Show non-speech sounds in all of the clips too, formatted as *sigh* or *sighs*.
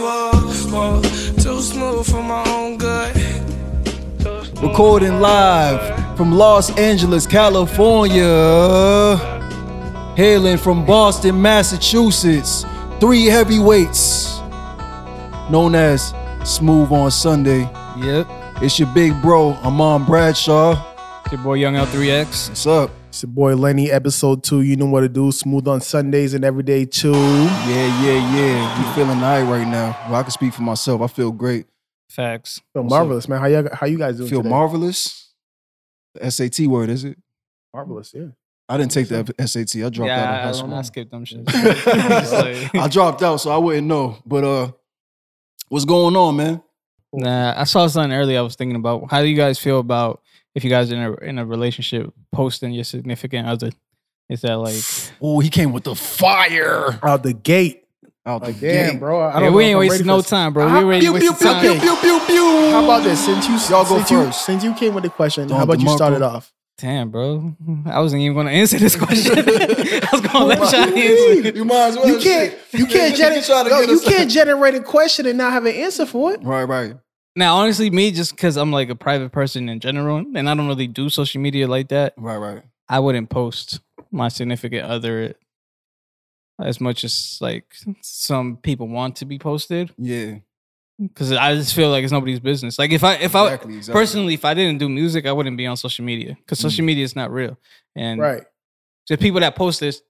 smooth, smooth, too smooth for my own good. Recording live from Los Angeles, California. Hailing from Boston, Massachusetts. Three heavyweights. Known as Smooth on Sunday. Yep. It's your big bro, Amon Bradshaw. It's your boy Young L3X. What's up? It's your boy Lenny, episode two. You know what to do. Smooth on Sundays and everyday two. Yeah, yeah, yeah. You feeling alright right now? Well, I can speak for myself. I feel great. Facts. Feel marvelous, man. How you how you guys doing? feel today? marvelous. The SAT word, is it? marvelous. Yeah. I didn't take the SAT. I dropped out of high yeah, I, school. I skipped them shit. *laughs* *laughs* I dropped out, so I wouldn't know. But uh, what's going on, man? nah, I saw something earlier. I was thinking about how do you guys feel about if you guys are in a in a relationship posting your significant other? Is that like *sighs* Oh, he came with the fire Out the gate. out the Like, damn, gate. bro. I Yeah, don't we know ain't if I'm wasting ready no for- time, bro. Ah, we already pew, wasted pew, time. pew, pew, pew, pew. How about this? Since you Y'all go since you, first. since you came with the question, Don how about you DeMarco. start it off? Damn, bro. I wasn't even gonna answer this question. *laughs* I was gonna let *laughs* y'all answer. You might as well. You can't you can't generate to yo, get you can't generate a question and not have an answer for it. Right, right. Now, honestly, me just because I'm like a private person in general, and I don't really do social media like that. Right, right. I wouldn't post my significant other as much as like some people want to be posted Yeah. because I just feel like it's nobody's business. Like if I if I Exactly, exactly. personally if I didn't do music, I wouldn't be on social media because social Mm. media is not real. And Right. the people that post this,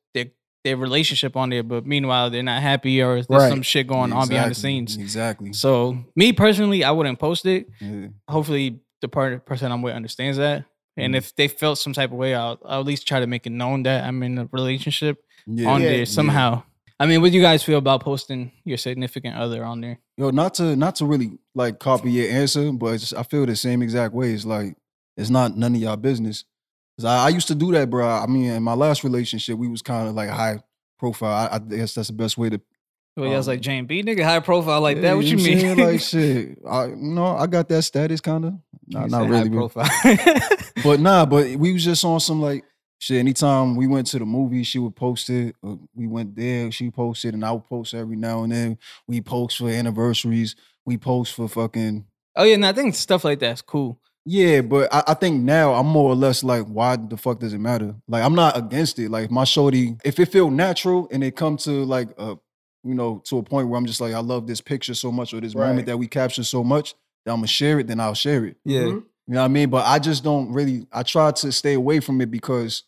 their their relationship on there, but meanwhile they're not happy or there's Right. some shit going on behind the scenes. Exactly. So me personally, I wouldn't post it. Yeah. Hopefully, the part person I'm with understands that. And Mm. if they felt some type of way, I'll, I'll at least try to make it known that I'm in a relationship Yeah. on Yeah. there somehow. I mean, what do you guys feel about posting your significant other on there? Yo, not to not to really like copy your answer, but it's, I feel the same exact way. It's like it's not none of y'all business. 'Cause I, I used to do that, bro. I mean, in my last relationship, we was kind of like high profile. I, I guess that's the best way to. Well, yeah, I was Um, like, Jane B, nigga, high profile like that. What Yeah, you mean? Like *laughs* shit. I, you know, I got that status, kind of. Not, not really, but- profile. *laughs* but nah. But we was just on some like shit. Anytime we went to the movie, she would post it. Or we went there, she posted, and I would post every now and then. We post for anniversaries. We post for fucking oh yeah, no, I think stuff like that's cool. Yeah, but I, I think now I'm more or less like, why the fuck does it matter? Like, I'm not against it. Like, my shorty, if it feel natural and it come to like, uh, you know, to a point where I'm just like, I love this picture so much or this Right. moment that we capture so much that I'm gonna share it, then I'll share it. Yeah. Mhm. You know what I mean? But I just don't really. I try to stay away from it because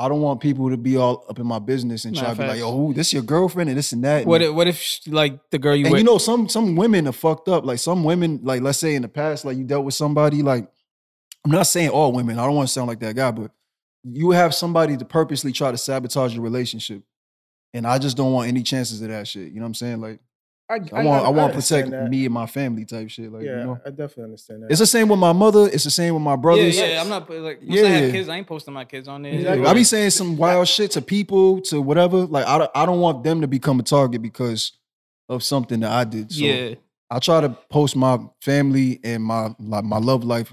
I don't want people to be all up in my business and Nah, try to be like, facts. "Yo, who, this your girlfriend and this and that." What and, if, what if like the girl you and with? you know, some some women are fucked up. Like some women, like let's say in the past, like you dealt with somebody. Like I'm not saying all women. I don't want to sound like that guy, but you have somebody to purposely try to sabotage your relationship, and I just don't want any chances of that shit. You know what I'm saying? Like I, I, want I, want to protect that. me and my family type shit. Like yeah, you know, I definitely understand that. it's the same with my mother. It's the same with my brothers. yeah, yeah I'm not like once I have Yeah. kids, I ain't posting my kids on there. Exactly. I be saying some wild shit to people, to whatever. Like I don't, I don't want them to become a target because of something that I did. So yeah, I try to post my family and my like my love life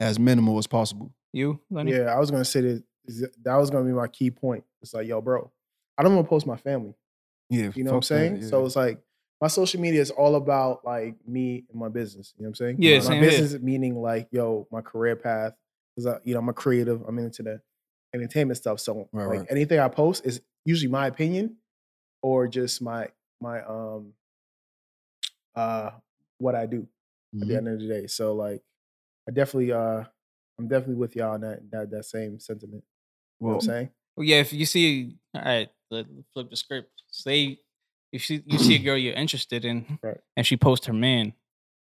as minimal as possible. you, Lenny? Yeah, I was gonna say that that was gonna be my key point. It's like, yo, bro, I don't want to post my family. Yeah, You know what I'm fuck that, saying? So it's like my social media is all about like me and my business. You know what I'm saying? Yeah, my same here. business meaning like, yo, my career path. Because I, you know, I'm a creative. I'm into the entertainment stuff. So Right, like right. anything I post is usually my opinion or just my my um uh what I do at the Mhm. end of the day. So like I definitely uh I'm definitely with y'all on that that that same sentiment. You know what I'm saying? Well, yeah, if you see, all right, flip the script. Say if you you see a girl you're interested in, *clears throat* Right. and she posts her man,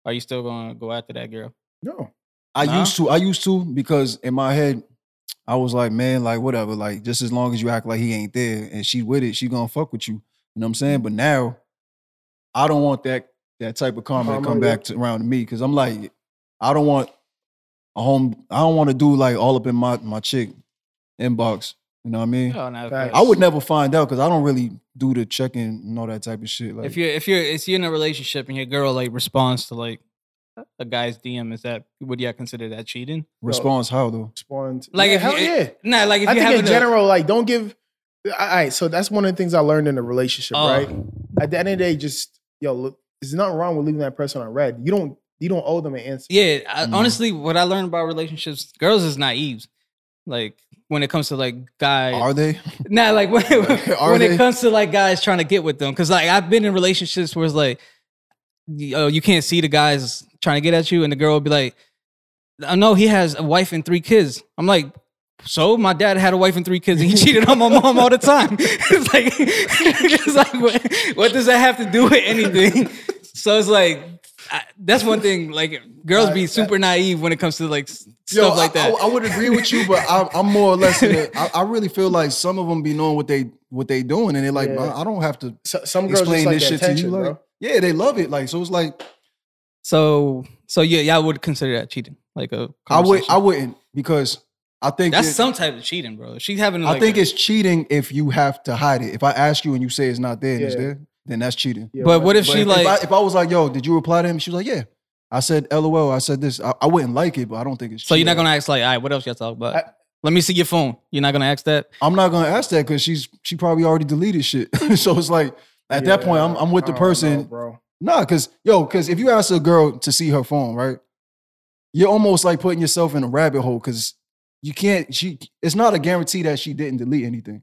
are you still gonna go after that girl? No. I Nah. used to, I used to because in my head, I was like, man, like whatever, like just as long as you act like he ain't there and she with it, she gonna fuck with you. You know what I'm saying? But now, I don't want that that type of karma to come yeah. back to, around to me because I'm like, I don't want a home. I don't want to do like all up in my my chick inbox. You know what I mean? Oh, no, Facts. I would never find out because I don't really do the checking and all that type of shit. Like, If you're if you're if you're in a relationship and your girl like responds to like a guy's DM, is that would y'all consider that cheating? response how though? Respond. Like yeah, if hell you, yeah. nah, like if I you think have in general, like don't give. All right, so that's one of the things I learned in a relationship. Oh. Right, at the end of the day, just yo, look, there's nothing wrong with leaving that person on read. You don't you don't owe them an answer. Yeah, I, Mm. honestly, what I learned about relationships, girls is naive. Like when it comes to like guys, Are they? Nah, like when, *laughs* *laughs* when it comes to like guys trying to get with them, because like I've been in relationships where it's like, oh, you can't see the guys trying to get at you, and the girl will be like, I know he has a wife and three kids. I'm like, so my dad had a wife and three kids, and he cheated on my mom all the time. *laughs* it's like, it's like, what, what does that have to do with anything? So it's like. I, that's one thing. Like girls be super naive when it comes to like s- Yo, stuff like that. I, I would agree with you, but I, I'm more or less. In a, I, I really feel like some of them be knowing what they what they doing, and they're like, Yeah. I don't have to So, some girls explain just like this shit to attention, you. Like, bro. yeah, they love it. Like, so it's like so, so yeah, y'all would consider that cheating, like a. I would I wouldn't because I think That's it- some type of cheating, bro. She's having. I think a- it's cheating if you have to hide it. If I ask you and you say it's not there and it's there, then that's cheating. Yeah, But what if But she if, like? if, I, if I was like, "Yo, did you reply to him?" She was like, "Yeah." I said, "LOL." I said this. I, I wouldn't like it, but I don't think it's. so you're not gonna ask like, all right, what else y'all talk about? I- Let me see your phone. You're not gonna ask that. I'm not gonna ask that because she's she probably already deleted shit. *laughs* so it's like at that point, I'm I'm with the I don't know, person. bro. Nah, because yo, because if you ask a girl to see her phone, right, you're almost like putting yourself in a rabbit hole because you can't. She, it's not a guarantee that she didn't delete anything.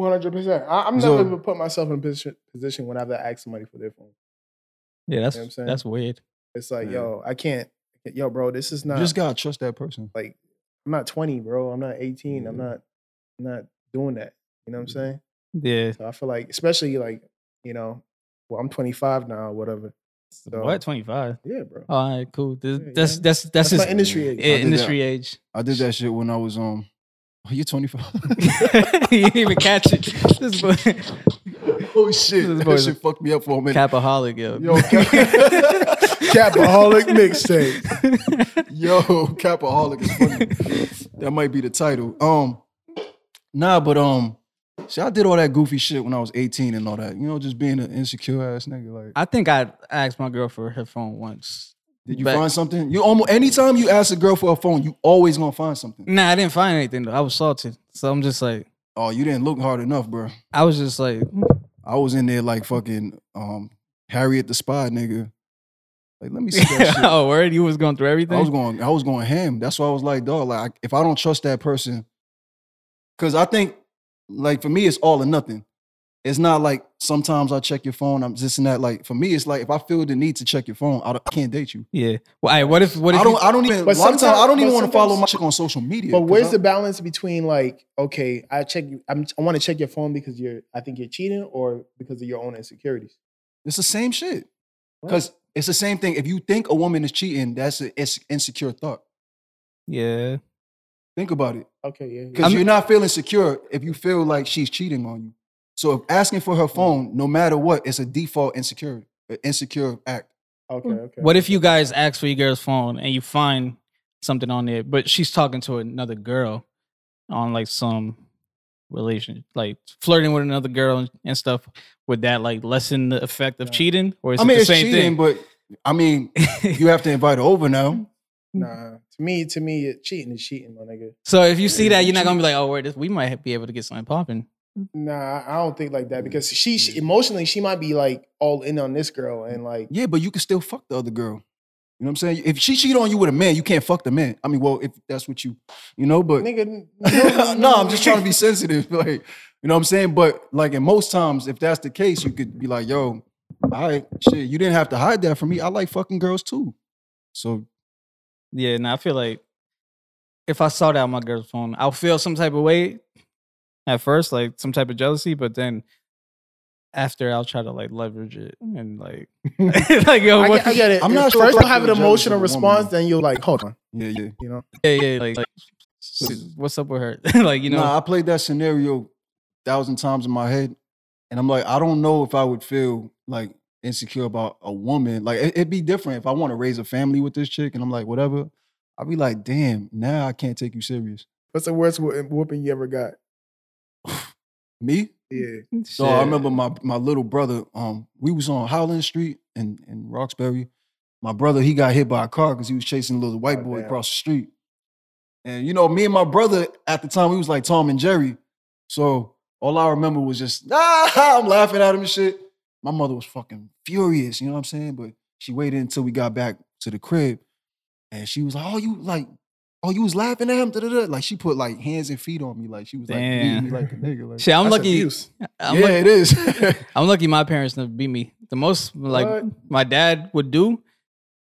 One hundred percent. I'm So- never gonna put myself in a position position when I have to ask somebody for their phone. Yeah, that's You know what I'm saying? that's weird. It's like, Yeah. yo, I can't. Yo, bro, this is You not just gotta trust that person. like I'm not 20, bro. I'm not 18. I'm not I'm not doing that. You know what I'm saying? Yeah. So I feel like, especially like, you know, well, I'm 25 now, whatever. So, What? Twenty five. Yeah, bro. All right, cool. This, Yeah, that's, yeah. that's that's That's his my industry age. yeah, I did that. industry age. I did that shit when I was um. Oh, you're 24. *laughs* *laughs* you didn't even catch it. This boy, oh shit, This that boy's shit fucked me up for a minute. capaholic, yo. Yo, Cap- *laughs* Capaholic mixtape. Yo, Capaholic is funny. that might be the title. Um, nah, but um, see, I did all that goofy shit when I was 18 and all that. You know, just being an insecure ass nigga. Like, I think I asked my girl for her phone once. Did you but- find something? You almost anytime you ask a girl for a phone, you always gonna find something. Nah, I didn't find anything though. I was salted, so I'm just like, Oh, you didn't look hard enough, bro. I was just like, I was in there like fucking um Harriet the Spy, nigga. Like, let me see that *laughs* shit. oh, word, you was going through everything. I was going, I was going ham. That's why I was like, dog, like if I don't trust that person, because I think, like for me, it's all or nothing. It's not like sometimes I check your phone. I'm this and that. Like for me, it's like if I feel the need to check your phone, I, don't- I can't date you. yeah. Well, all right, what if what if I don't. I don't even. But a lot of times, I don't even want to follow my sometimes- chick on social media. But where's I- the balance between like, okay, I check you, I'm, I want to check your phone because you're, I think you're cheating, or because of your own insecurities? It's the same shit. Because it's the same thing. If you think a woman is cheating, that's an insecure thought. yeah. Think about it. Okay, yeah, yeah. Because I'm- you're not feeling secure if you feel like she's cheating on you. So if asking for her phone, no matter what, it's a default insecurity, an insecure act. okay, mm. okay. What if you guys ask for your girl's phone and you find something on there, but she's talking to another girl on like some relation, like flirting with another girl and- and stuff? Would that like lessen the effect of No. cheating, or is I it mean, the it's same cheating, thing? but I mean, you have to invite her over now. *laughs* Nah, to me, to me, cheating is cheating, my nigga. so if you see that, you're not gonna be like, "Oh, wait, this, we might be able to get something popping." Mm. Nah, I I don't think like that mm. because she, she mm. emotionally she might be like all in on this girl and like Yeah, but you can still fuck the other girl. You know what I'm saying? If she cheat on you with a man, you can't fuck the man. I mean, well, if that's what you, you know, but nigga. *laughs* no, I'm just trying to be *laughs* sensitive. *laughs* Like, you know what I'm saying? But like in most times, if that's the case, you could be like, yo, all right, shit, you didn't have to hide that from me. I like fucking girls too. So Yeah, and I feel like if I saw that on my girl's phone, I'll feel some type of way at first, like some type of jealousy, but then after I'll try to like leverage it and like *laughs* *laughs* like yo, I what, get, I get it. I'm I'm not not sure first if I you'll have an emotional of a woman, response, then you're like, hold on, yeah, yeah. you know. yeah, yeah, like, like what's up with her? *laughs* like you know, Nah, I played that scenario thousand times in my head, and I'm like, I don't know if I would feel like insecure about a woman. Like it, would be different if I want to raise a family with this chick, and I'm like, whatever. I'd be like, damn, now I can't take you serious. What's the worst whooping you ever got? Me? Yeah, So I remember my my little brother. Um, we was on Howland Street in in Roxbury. My brother, he got hit by a car because he was chasing a little white Oh, boy damn. across the street. And you know, me and my brother at the time, we was like Tom and Jerry. So all I remember was just ah, *laughs* I'm laughing at him and shit. my mother was fucking furious, you know what I'm saying? But she waited until we got back to the crib and she was like, Oh, you like, oh, you was laughing at him. Da-da-da. Like she put like hands and feet on me. Like she was like Damn. beating me like a nigga. Like, Shit, I'm lucky. abuse. *laughs* I'm, yeah, lucky it is. *laughs* I'm lucky my parents never beat me. The most like What? my dad would do,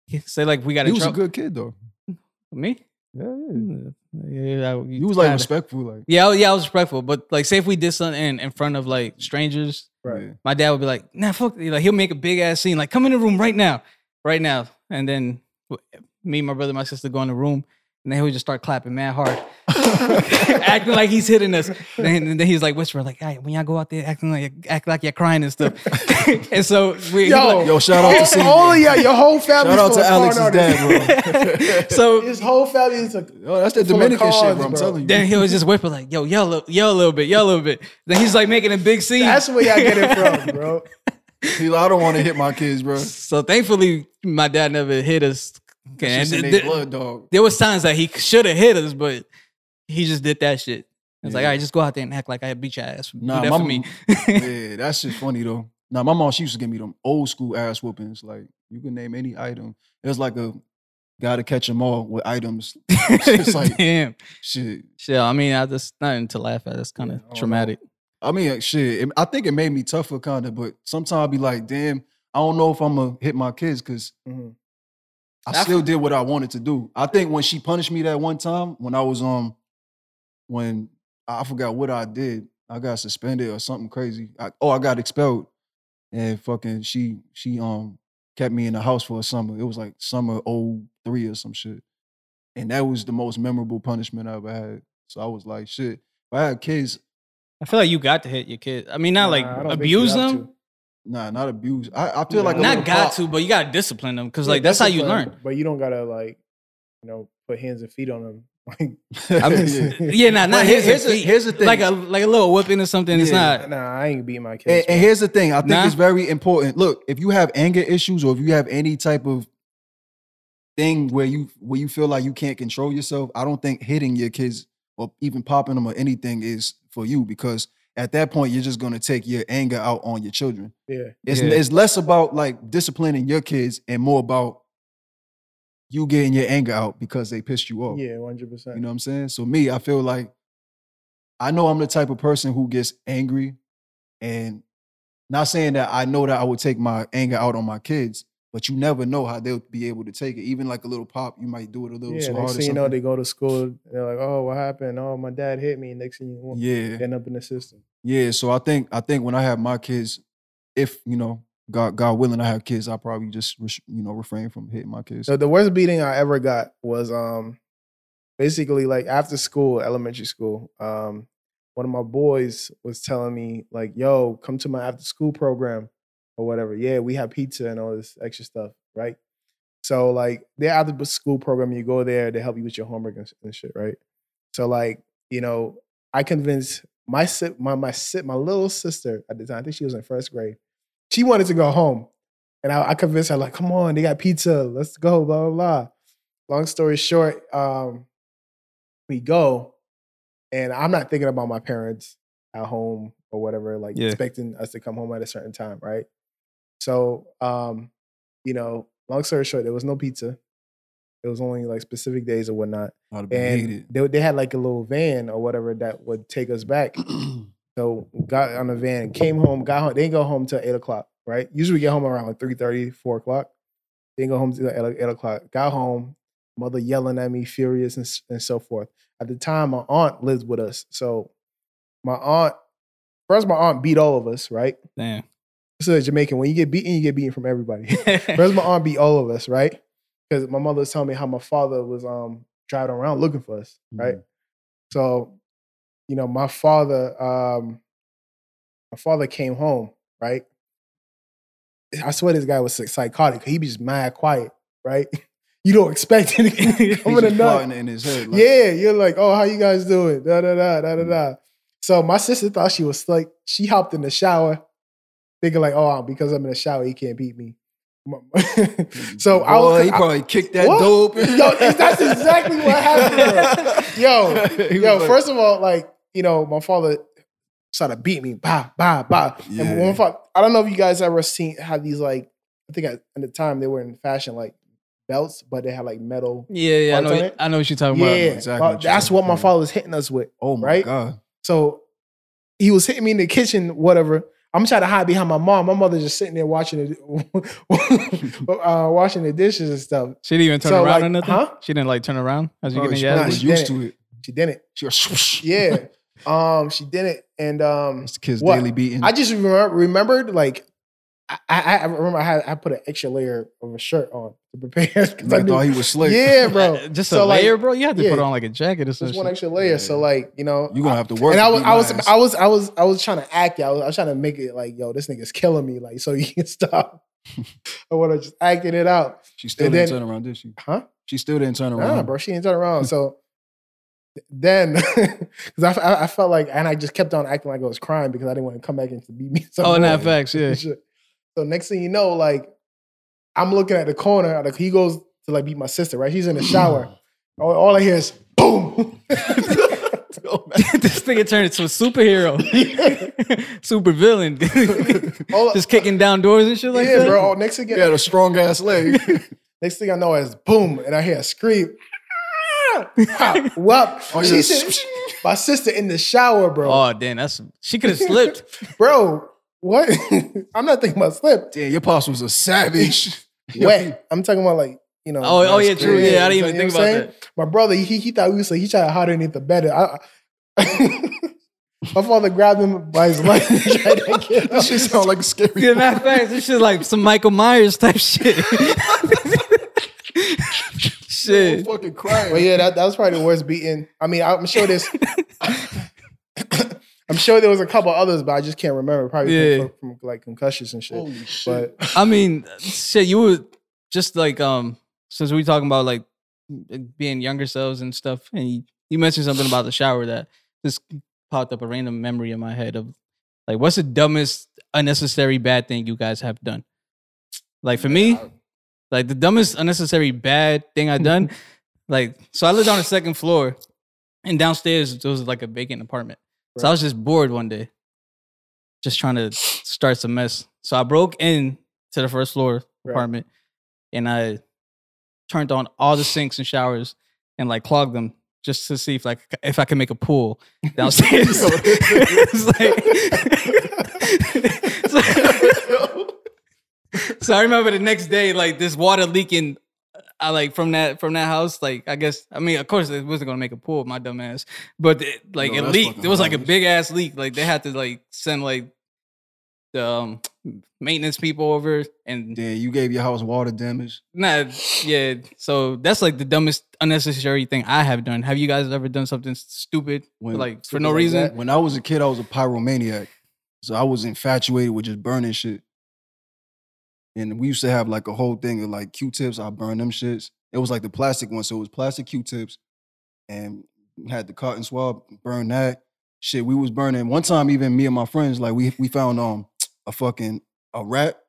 he'd say like we got he was a good kid though. Me? Yeah, yeah. Mm, yeah, I- He was like kinda- respectful, like Yeah, yeah, I was respectful. But like, say if we did something in, in front of like strangers, Right. my dad would be like, "Nah, fuck." Like he'll make a big ass scene, like, "Come in the room right now, right now," and then me, my brother, my sister go in the room, and then he would just start clapping mad hard, *laughs* acting like he's hitting us. Then, and then he's like whispering, like, "Hey, when y'all go out there, acting like act like you're crying and stuff." *laughs* and so we, Yo, like- Yo, shout out to C. all, all of y'all, your whole family. Shout out to Alex's dad, bro. *laughs* so His whole family is a Yo, that's that Full of Dominican shit, bro. I'm bro. telling you. then he was just whispering like, "Yo, yell, a yell a little bit, yell a little bit." Then he's like making a big scene. That's where y'all get it from, bro. He I don't want to hit my kids, bro. so thankfully, my dad never hit us. It's And th- th- blood, dog. there was times that he should have hit us, but he just did that shit. It's like, Yeah. all right, just go out there and act like I beat your ass. Nah, Do that my for me. yeah, that's just funny though. Now my mom, she used to give me them old school ass whoopings. Like you can name any item. It was like a gotta catch them all with items. *laughs* it's like Damn. shit. Shit, I mean, I just nothing to laugh at. It's kind of Yeah, I don't know. traumatic. I mean, shit. it- I think it made me tougher, kind of. But sometimes I'll be like, damn, I don't know if I'm gonna hit my kids because Mhm. I I still did what I wanted to do. I think when she punished me that one time, when I was um, when I forgot what I did, I got suspended or something crazy. I, oh, I got expelled, and fucking she she um kept me in the house for a summer. It was like summer 03 or some shit, and that was the most memorable punishment I ever had. So I was like, shit. If I had kids, I feel like you got to hit your kids. I mean, not Nah, like don't think you abuse them, to. Nah, not abuse. I, I feel like a not got pop. to, but you got to discipline them because Yeah, like that's how you learn. But you don't gotta like, you know, put hands and feet on them. *laughs* Like, I mean, Yeah. yeah, nah, not But his. here's, the, here's the thing. like a like a little whipping or something. It's Yeah. not. nah, I ain't beating my kids. and bro. here's the thing. I think Nah. it's very important. Look, if you have anger issues or if you have any type of thing where you where you feel like you can't control yourself, I don't think hitting your kids or even popping them or anything is for you because at that point you're just gonna take your anger out on your children. yeah, It's Yeah. it's less about like disciplining your kids and more about you getting your anger out because they pissed you off. yeah, one hundred percent. You know what I'm saying? So me, I feel like I know I'm the type of person who gets angry and not saying that I know that I would take my anger out on my kids, but you never know how they'll be able to take it. Even like a little pop, you might do it a little Yeah, too next thing you know, they go to school. They're like, "Oh, what happened? Oh, my dad hit me." Next thing you know, yeah. end up in the system. Yeah. So I think I think when I have my kids, if you know, God God willing, I have kids, I'll probably just you know refrain from hitting my kids. So the worst beating I ever got was um basically like after school, elementary school. Um, one of my boys was telling me like, "Yo, come to my after school program or whatever." Yeah, we have pizza and all this extra stuff, right? So like their the school program, you go there, they help you with your homework and, and shit, right? So like you know, I convinced my my my my little sister at the time. I think she was in first grade. She wanted to go home. And I, I convinced her, like, come on, they got pizza. Let's go, blah, blah, blah. Long story short, um, we go, and I'm not thinking about my parents at home or whatever, like Yeah. expecting us to come home at a certain time, right? So, um, you know, long story short, there was no pizza. It was only like specific days or whatnot. I'd have been And hated. they, they had like a little van or whatever that would take us back. *clears throat* So got on the van, came home, got home. They didn't go home till eight o'clock, right? Usually we get home around like 3 4 o'clock. Didn't go home till eight, eight o'clock. Got home, mother yelling at me, furious and, and so forth. At the time, my aunt lived with us. So my aunt, first my aunt beat all of us, right? Damn. This is Jamaican. When you get beaten, you get beaten from everybody. *laughs* *laughs* First, my aunt beat all of us, right? Because my mother was telling me how my father was um driving around looking for us, right? So, you know, my father, um, my father came home, right? I swear this guy was psychotic. He be just mad quiet, right? *laughs* You don't expect anything coming to just nut. plotting it in his head. Like, Yeah, you're like, oh, how you guys doing? Da da da da da da. So my sister thought she was like, she hopped in the shower, thinking like, oh, because I'm in the shower, he can't beat me. *laughs* so *laughs* I was, he I- probably kicked that What? door open. *laughs* Yo, that's exactly what happened. Yo, yo. like- First of all, like you know, my father started beating me, bah, bah, bah. Yeah. And one fi- I don't know if you guys ever seen had these like I think at, at the time they were in fashion like belts, but they had like metal. Yeah, yeah, I know. I know what you're talking Yeah, about. exactly but what that's what my about. father was hitting us with. Oh my Right? god. So he was hitting me in the kitchen, whatever. I'm trying to hide behind my mom. My mother's just sitting there watching the, *laughs* uh, washing the dishes and stuff. She didn't even turn So, around like, or nothing. huh? She didn't like turn around as you Bro, getting she nah, she used to it. She didn't. She was swoosh. *laughs* Yeah. um, she didn't. And um, the kids What? daily beating. I just remember, remembered like I, I, I remember I had I put an extra layer of a shirt on to prepare. *laughs* 'cause I, I knew- thought he was slick. yeah, *laughs* bro. *laughs* Just So, a like, layer, bro. You had to yeah. put on like a jacket or Just something. one extra layer. So like you know, You gonna have to work. and to I was, I was. I was, I was, I was trying to act. it. I was, I was trying to make it like, yo, this nigga's killing me, like, so you can stop. I want to just acting it out, She still and didn't then- turn around, did she? huh? She still didn't turn around. Nah, bro, she didn't turn around. So then, because I, I, I felt like, and I just kept on acting like I was crying because I didn't want to come back and to beat me. some Oh, more. nah, facts, yeah. Shit. So next thing you know, like I'm looking at the corner, like he goes to like beat my sister, right? She's in the shower. Mm. all, all I hear is boom. *laughs* *laughs* this nigga turned into a superhero, *laughs* super villain, just kicking down doors and shit like yeah, that. Yeah, bro. Next thing, He had a strong ass leg. next thing I know is boom, and I hear a scream. Whoop. Oh, She said- my sister in the shower, bro. Oh damn, that's she could have slipped. Bro, what? *laughs* I'm not thinking about slip. Damn, your pops was a savage. *laughs* Wet. I'm talking about like, you know. Oh, oh yeah, true. Yeah, I didn't You even know think what about saying? that. My brother, he he thought we was like he tried to hide underneath the bed. I, *laughs* my father grabbed him by his leg and tried to get That shit sound like a scary. Yeah, matter of fact, this shit like some Michael Myers type shit. shit. I'm fucking crying. But yeah, that, that was probably the worst beating. I mean, I'm sure this. I'm sure there was a couple others, but I just can't remember. Probably Yeah. from, from, like concussions and shit. Holy shit. But I mean, shit, you were just like um since we talking about like being younger selves and stuff, and you, you mentioned something about the shower that just popped up a random memory in my head of like what's the dumbest unnecessary bad thing you guys have done? Like for me, like the dumbest unnecessary bad thing I've done, *laughs* like so I lived on the second floor, and downstairs there was like a vacant apartment. So I was just bored one day, just trying to start some mess. So I broke in to the first floor apartment, and I turned on all the sinks and showers and like clogged them just to see if like if I could make a pool downstairs. *laughs* It's like- so, *laughs* *laughs* so I remember the next day, like this water leaking. I like from that from that house, like I guess I mean, of course, it wasn't gonna make a pool, my dumb ass. But it, like No, it leaked. It was like a big ass leak. Like they had to like send like the um, maintenance people over and Damn, you gave your house water damage. Nah, yeah. So that's like the dumbest unnecessary thing I have done. Have you guys ever done something stupid, When- like for no like reason? that? When I was a kid, I was a pyromaniac. So I was infatuated with just burning shit. And we used to have like a whole thing of like Q-tips. I burn them shits. It was like the plastic one. So it was plastic Q-tips. And had the cotton swab, burn that. Shit, we was burning. One time, even me and my friends, like we we found um a fucking a rat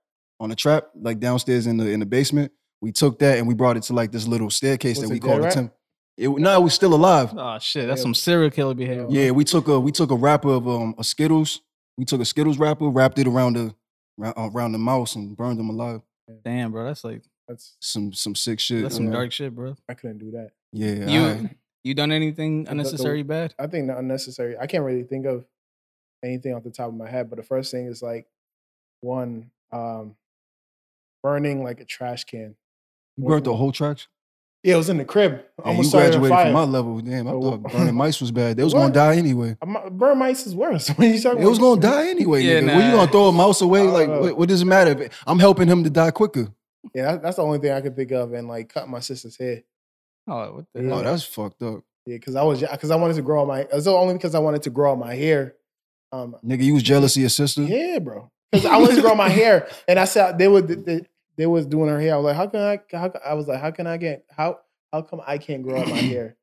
on a trap, like downstairs in the in the basement. We took that and we brought it to like this little staircase Was that we called the rat? temp. It no, it was still alive. Oh shit, that's Yeah. some serial killer behavior. Yeah, we took a we took a wrapper of um a Skittles. We took a Skittles wrapper, wrapped it around the ra- around the mouse, and burned them alive. Damn, bro, that's like that's Some some sick shit. that's some know? dark shit, bro. I couldn't do that. Yeah, You I- you done anything the- unnecessary bad? I think the unnecessary. I can't really think of anything off the top of my head, but the first thing is like one um burning like a trash can. you burnt the whole trash. Yeah, it was in the crib. Man, Almost you graduated fire. from my level. Damn, I Oh, thought burning *laughs* mice was bad. They was gonna die anyway. Uh, Burn mice is worse. *laughs* What are you talking It was gonna die anyway. Yeah, nigga. When you nah. gonna throw a mouse away? I Like, what, what does it matter? I'm helping him to die quicker. Yeah, that's the only thing I could think of, and like cut my sister's hair. Oh, what the Yeah. Oh, that's fucked up, Yeah, because I was because I wanted to grow my. It was only because I wanted to grow my hair. Um, nigga. You was jealous of your sister. yeah, bro. Because I wanted to grow my hair, and I said they were they, they was doing her hair. I was like, how can I? How I was like, how can I get how how come I can't grow out my *clears throat* hair?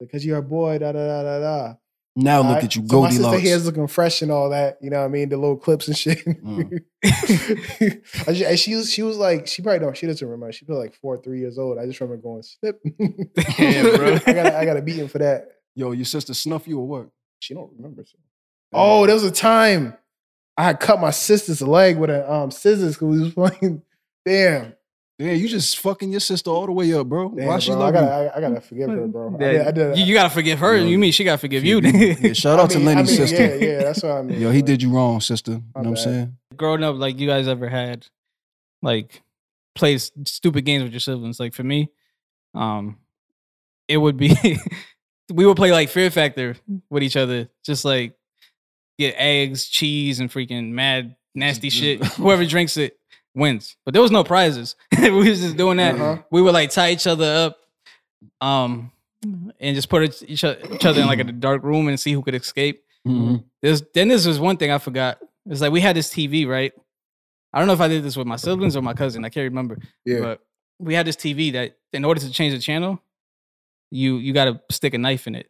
Because you're a boy. Da da da da da. Now look at you, So my sister Goldilocks. hair's looking fresh and all that. You know what I mean? The little clips and shit. Mm. *laughs* And she was she was like she probably don't she doesn't remember. She was like four three years old. I just remember going snip. *laughs* *laughs* Damn, bro. I got I got a beating for that. Yo, your sister snuff you or what? She don't remember. So. Oh, there was a time I had cut my sister's leg with a um scissors because we was playing. Damn. Yeah, you just fucking your sister all the way up, bro. Damn, Why she bro. I gotta, you? I, I gotta forgive her, bro. I Yeah, did, I did, you, you gotta forgive her. Yo, you mean she gotta forgive you? Yeah, shout I out to mean- I Lenny's mean, sister. Yeah, yeah, that's what I mean. Yo, he did you wrong, sister. You know My what I'm saying? Growing up, like you guys ever had, like play stupid games with your siblings? Like for me, um, it would be *laughs* we would play like Fear Factor with each other, just like get eggs, cheese, and freaking mad nasty *laughs* shit. Whoever drinks it wins. But there was no prizes. *laughs* we was just doing that. Uh-huh. We would like tie each other up, um, and just put each each each other in like a *clears throat* dark room and see who could escape. Mhm. There's then this was one thing I forgot. It's like we had this TV, right? I don't know if I did this with my siblings or my cousin. I can't remember. Yeah. But we had this TV that in order to change the channel, you you gotta stick a knife in it.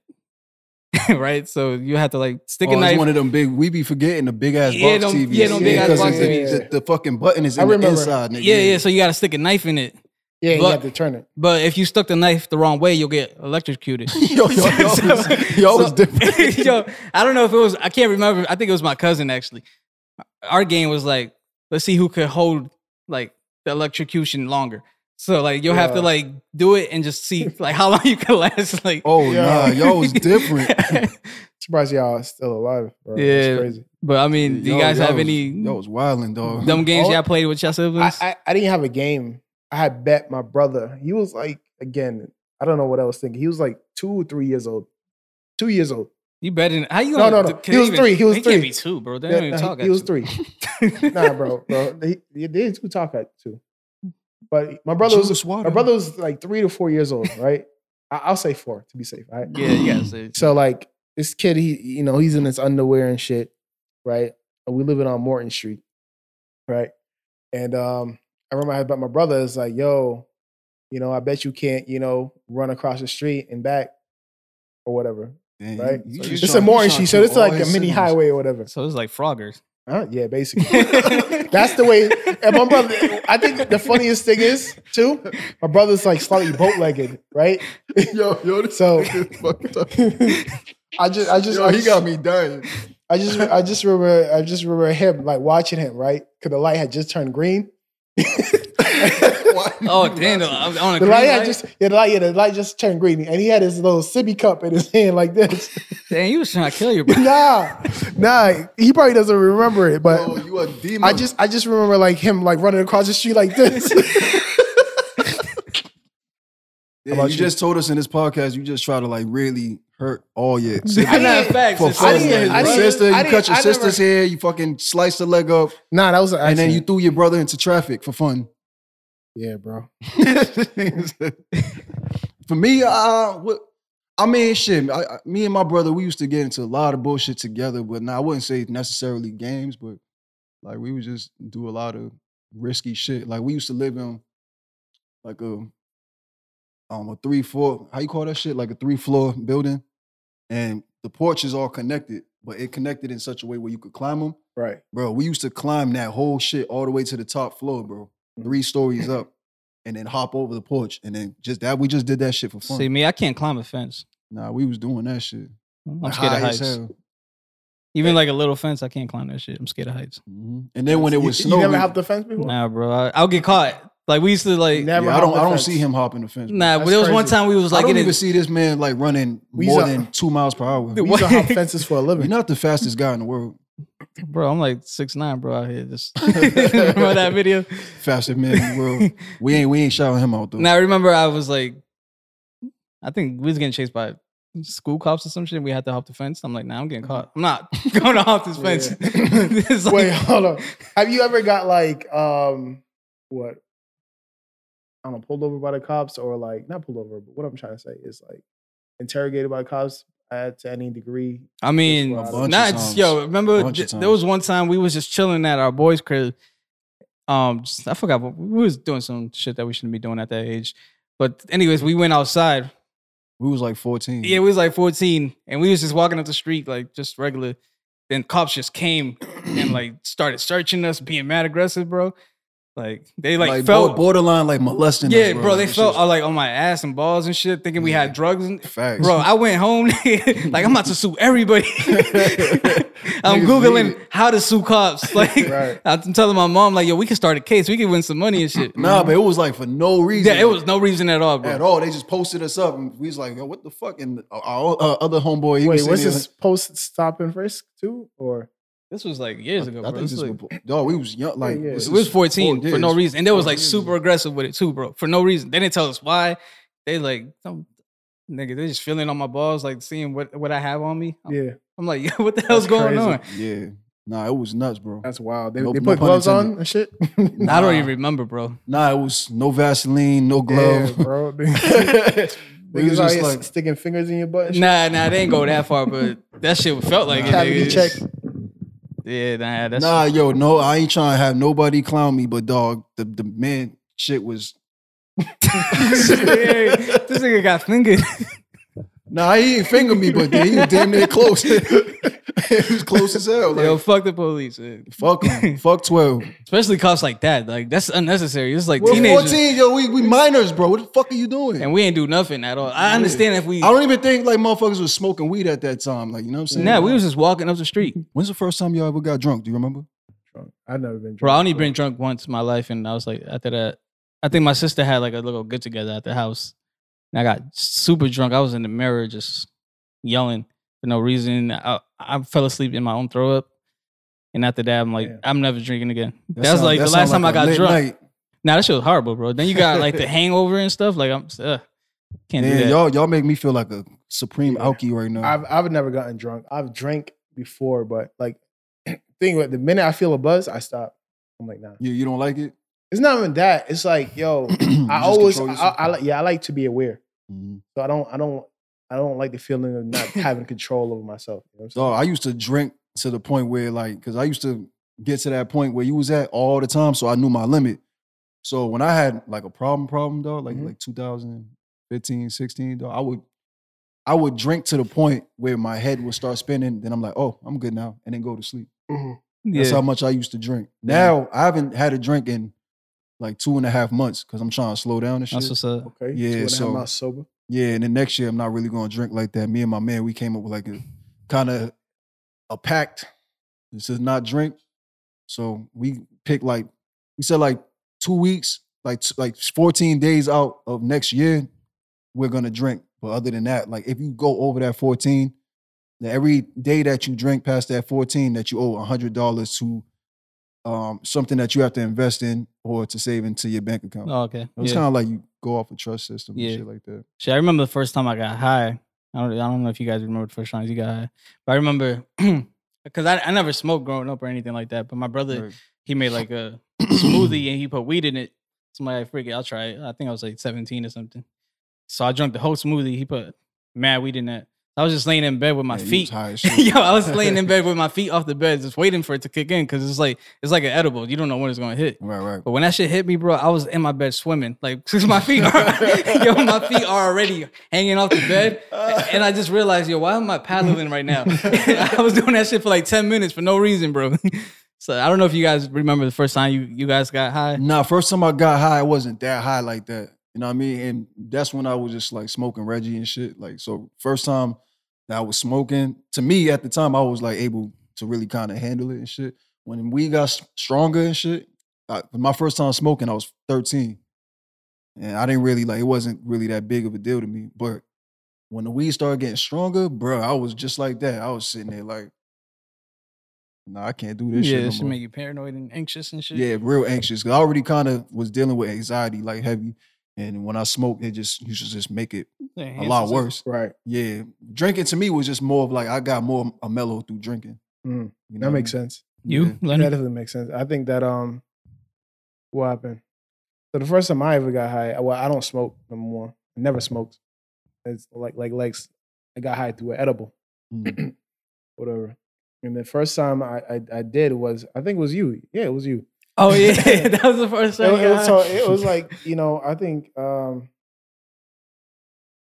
*laughs* right? So you have to like stick Oh, a it's knife. one of them big. We be forgetting the big ass Yeah, box them- TVs. yeah, them big ass box the, TVs. The, the fucking button is in the inside. Nigga. yeah, yeah. So you gotta stick a knife in it. Yeah, you have to turn it. But if you stuck the knife the wrong way, you'll get electrocuted. *laughs* yo, yo, yo, *laughs* So- was, yo was different. Yo, I don't know if it was. I can't remember. I think it was my cousin actually. Our game was like, let's see who could hold like the electrocution longer. So like you'll have to like do it and just see like how long *laughs* you can last. Like oh Yeah. nah, yo was different. *laughs* *laughs* Surprised y'all are still alive, bro. Yeah. It's crazy. but I mean, do you guys yo have was- any Yo was wilding, dog. dumb games Oh, y'all played with your I, siblings? I, I didn't have a game. I had bet my brother. He was like, again, I don't know what I was thinking. He was like two or three years old. Two years old. you betting? How you? No, gonna- no, no. He was even- three, he was He can't three. be two, bro. They Yeah, don't even nah, talk. he, he was at three. nah, bro, bro. He, he did two talk at two. But my brother was Juice my brother was like three to four years old, right? *laughs* I, I'll say four to be safe, right? yeah, you gotta. So like this kid, he you know he's in his underwear and shit, right? And we living on Morton Street, right? And um, I remember I had bet my brother is like, yo, you know, I bet you can't, you know, run across the street and back or whatever, Damn, right? you- you So just it's a Morton Street, so it's like a mini siblings. highway or *laughs* whatever. So it's like Froggers. Huh? Yeah, basically. That's the way. And my brother, I think the funniest thing is too, my brother's like slightly boat legged, right? Yo, yo, this So- is fucked up. *laughs* I just, I just, Yo, I he got me dying. I just, I just remember, I just remember him like watching him, right? Because the light had just turned green. *laughs* Oh damn! On on a The green light had light? just, yeah, the light, yeah, the light just turned green, and he had his little sippy cup in his hand like this. *laughs* Damn, you was trying to kill your *laughs* bro. nah, nah, he probably doesn't remember it, but Oh, you a demon. I just, I just remember like him like running across the street like this. *laughs* Yeah, you, you? just told us in this podcast you just try to like really hurt all your I siblings. not facts. For it's fun, didn't- I didn't- sister, you I didn't- cut your I sister's never- hair, you fucking sliced the leg up, nah, that was an and then you threw your brother into traffic for fun. Yeah, bro. *laughs* for me, uh, what, I mean, shit. I, I- me and my brother, we used to get into a lot of bullshit together, but now I wouldn't say necessarily games, but like we would just do a lot of risky shit. Like we used to live in like a um a three four how you call that shit like a three floor building, and the porch is all connected, but it connected in such a way where you could climb them. Right. Bro, we used to climb that whole shit all the way to the top floor, bro. Three stories up, and then hop over the porch, and then just that we just did that shit for fun. See me, I can't climb a fence. Nah, we was doing that shit. I'm scared of High as heights. Even like a little fence, I can't climb that shit. I'm scared of heights. Mhm. And then when it You- was you, snowing, never hopped the fence before. Nah, bro, I, I'll get caught. Like we used to like. Never yeah, I don't, I don't fence. see him hopping the fence. bro. Nah, but there was one time we was like. I like don't getting. even see this man like running more saw- than two miles per hour. *laughs* We used to hop fences for a living. You're not the fastest guy in the world. Bro, I'm like six nine, bro, out here. Just *laughs* *laughs* remember that video. Fastest man in the world. We ain't we ain't shouting him out though. Now I remember I was like, I think we was getting chased by school cops or some shit. We had to hop the fence. I'm like, nah, I'm getting caught. I'm not *laughs* going to hop this fence. Yeah. It's like- Wait, hold on. Have you ever got like um what? I don't know, pulled over by the cops or like not pulled over, but what I'm trying to say is like interrogated by the cops at to any degree. I mean, A bunch of not times. yo. Remember, Bunch of there was one time we was just chilling at our boys' crib. Um, just- I forgot what we was doing some shit that we shouldn't be doing at that age. But anyways, we went outside. We was like 14. Yeah, we was like 14, and we was just walking up the street like just regular. Then cops just came and like started searching us, being mad aggressive, bro. Like they like, Like, felt borderline like molesting. Yeah, us, bro, they It's felt just uh, like on my ass and balls and shit, thinking we had drugs. And, facts. bro, I went home *laughs* like I'm about to sue everybody. *laughs* I'm Niggas googling how to sue cops. *laughs* Like Right. I'm telling my mom, like, yo, we can start a case. We can win some money and shit. Nah, but it was like for no reason. yeah, it was no reason at all, bro. at all. They just posted us up, and we was like, "Yo, what the fuck?" And our uh, other homeboy, he Wait, was what's sitting this post stop and frisk too? Or This was like years ago, I bro. think This this was was, like- dog. We was young, like yeah. this it was 14 four for no reason, and they was like years super ago. aggressive with it too, bro. For no reason, they didn't tell us why. They like some nigga, they just feeling on my balls, like seeing what what I have on me. yeah, I'm like, *laughs* yo, what the hell's That's going crazy. on? Yeah, nah, it was nuts, bro. that's wild. They, No- they put pun gloves on and shit. *laughs* I don't even remember, bro. Nah, it was no Vaseline, no glove. Yeah, bro. *laughs* we Niggas was just like, sticking fingers in your butt. and shit. Nah, nah, they didn't go that far, but that shit felt like it. Cavity nigga. check. Yeah, nah, that's nah, yo, no, I ain't trying to have nobody clown me, but dog, the the man shit was. *laughs* this nigga got fingered. *laughs* Nah, he ain't finger me, but he was damn near close. *laughs* he was close as hell. Like, Yo, fuck the police, man. fuck him, *laughs* fuck twelve. especially cops like that. Like that's unnecessary. It's like We're teenagers, 14, yo. We, we minors, bro. What the fuck are you doing? and we ain't do nothing at all. I understand if we. I don't even think like motherfuckers was smoking weed at that time. Like, you know what I'm saying? Nah, we was just walking up the street. When's the first time y'all ever got drunk? Do you remember? I've never been drunk. Bro, I only before. been drunk once in my life, and I was like, after that, I think my sister had like a little get together at the house, and I got super drunk. I was in the mirror just yelling for no reason. I, I fell asleep in my own throw up, and after that, I'm like, Yeah. I'm never drinking again. That That's like that the sound last time like I a got drunk. night. Nah, that shit was horrible, bro. Then you got like the *laughs* hangover and stuff. Like I'm, uh, can't do that. y'all y'all make me feel like a supreme Yeah. alky right now. I've I've never gotten drunk. I've drank before, but like *clears throat* thing with the minute I feel a buzz, I stop. I'm like, nah. you you don't like it? It's not even that. It's like, yo, *clears throat* I always, control I. I, like, yeah, I like to be aware. Mhm. So I don't, I don't, I don't like the feeling of not *laughs* having control over myself. You know what I'm saying? Dog, I used to drink to the point where like, cause I used to get to that point where you was at all the time, so I knew my limit. So when I had like a problem, problem, dog, like Mhm. like 2015, 16, dog, I would I would drink to the point where my head would start spinning. Then I'm like, oh, I'm good now, and then go to sleep. Mhm. That's yeah. how much I used to drink. Now I haven't had a drink in like two and a half months because I'm trying to slow down and shit. That's what's up. Okay. Yeah, Two and a half so- months sober. Yeah, and then next year I'm not really gonna drink like that. Me and my man, we came up with like a kind of a pact. This is not drink. So we picked like we said like two weeks, like t- like 14 days out of next year, we're gonna drink. But other than that, like if you go over that 14, then every day that you drink past that 14, that you owe hundred dollars to um something that you have to invest in or to save into your bank account. Oh, okay. It's Yeah. kind of like you go off a trust system Yeah. and shit like that. Shit, I remember the first time I got high. I don't, I don't know if you guys remember the first time you got high, but I remember *clears throat* because I, I never smoked growing up or anything like that. But my brother, Right. he made like a smoothie and he put weed in it. Somebody like, freak it, I'll try it. I think I was like 17 or something. So I drank the whole smoothie. He put mad weed in that. I was just laying in bed with my Yeah, feet. *laughs* Yo, I was laying in bed with my feet off the bed, just waiting for it to kick in because it's like it's like an edible. You don't know when it's gonna hit. Right, right. But when that shit hit me, bro, I was in my bed swimming. Like, cause *laughs* my feet are, *laughs* yo, my feet are already hanging off the bed, and I just realized, yo, why am I paddling right now? I was doing that shit for like ten minutes for no reason, bro. so I don't know if you guys remember the first time you you guys got high. Nah, first time I got high, I wasn't that high like that. You know what I mean? And that's when I was just like smoking Reggie and shit. Like, so first time that I was smoking, to me at the time, I was like able to really kind of handle it and shit. When we got stronger and shit, I, my first time smoking, I was 13. And I didn't really like, it wasn't really that big of a deal to me. But when the weed started getting stronger, bro, I was just like that. I was sitting there like, nah, I can't do this yeah, shit. no it should more. make you paranoid and anxious and shit. Yeah, real anxious. Cause I already kind of was dealing with anxiety, like heavy. And when I smoked, it just used to just make it a lot worse. Right. Yeah, drinking to me was just more of like I got more a mellow through drinking. Mm, You that makes sense. You, Yeah. Lenny? That definitely makes sense. I think that um, what happened? So the first time I ever got high, well, I don't smoke no more. I never smoked. It's like like Lex, I got high through an edible, Mm. *clears throat* whatever. And the first time I, I I did was I think it was you. Yeah, it was you. Oh yeah, *laughs* *laughs* that was the first It, time. it was, so it was like you know I think um,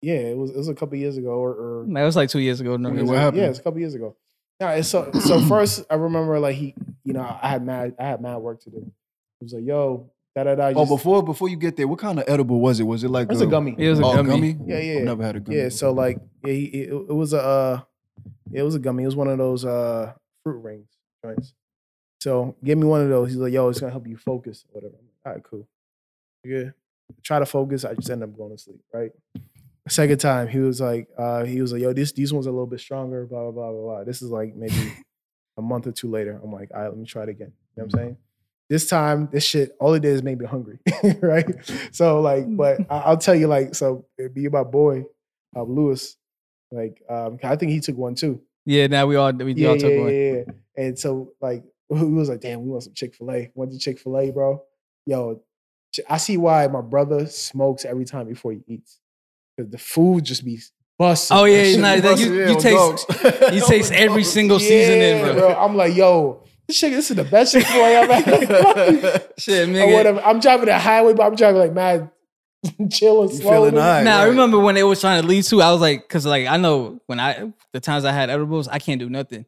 yeah, it was it was a couple years ago or, or that was like two years ago. No, Yeah, it was what like- happened? yeah, it's a couple years ago. Yeah, it's so so first I remember like he, you know, I had mad I had mad work to do. He was like, "Yo, Da da da. Oh, before before you get there, what kind of edible was it? Was it like It's a gummy. It was a oh, gummy. Yeah, yeah. I've never had a gummy. Yeah, so like yeah, he, it, it was a uh, it was a gummy. It was one of those uh fruit rings joints. So give me one of those. He's like, yo, it's gonna help you focus or whatever. I'm like, All right, cool. Yeah. Try to focus. I just end up going to sleep. Right. Second time, he was like, uh, he was like, yo, this these ones are a little bit stronger. Blah blah blah blah blah. This is like maybe *laughs* a month or two later. I'm like, all right, let me try it again. You know what I'm saying? This time, this shit, all it did is make me hungry, *laughs* right? So like, but I- I'll tell you, like, so it'd be my boy, uh, Lewis. Like, um, I think he took one too. Yeah, now we all we Yeah, all yeah, took yeah, one. yeah. And so like, we was like, damn, we want some Chick Fil A. Went to Chick Fil A, bro. Yo, I see why my brother smokes every time before he eats, because the food just be busting. Oh, yeah, That it's not- that busting. you- you taste- You *laughs* taste every single seasoning, Yeah, bro. I'm like, yo, this shit, this is the best Chick Fil A I've had. *laughs* Shit, or nigga. whatever. I'm driving the highway, but I'm driving like mad, *laughs* chill and slow. feeling high. Now I remember when they was trying to leave too. I was like, cause like I know when I the times I had edibles, I can't do nothing.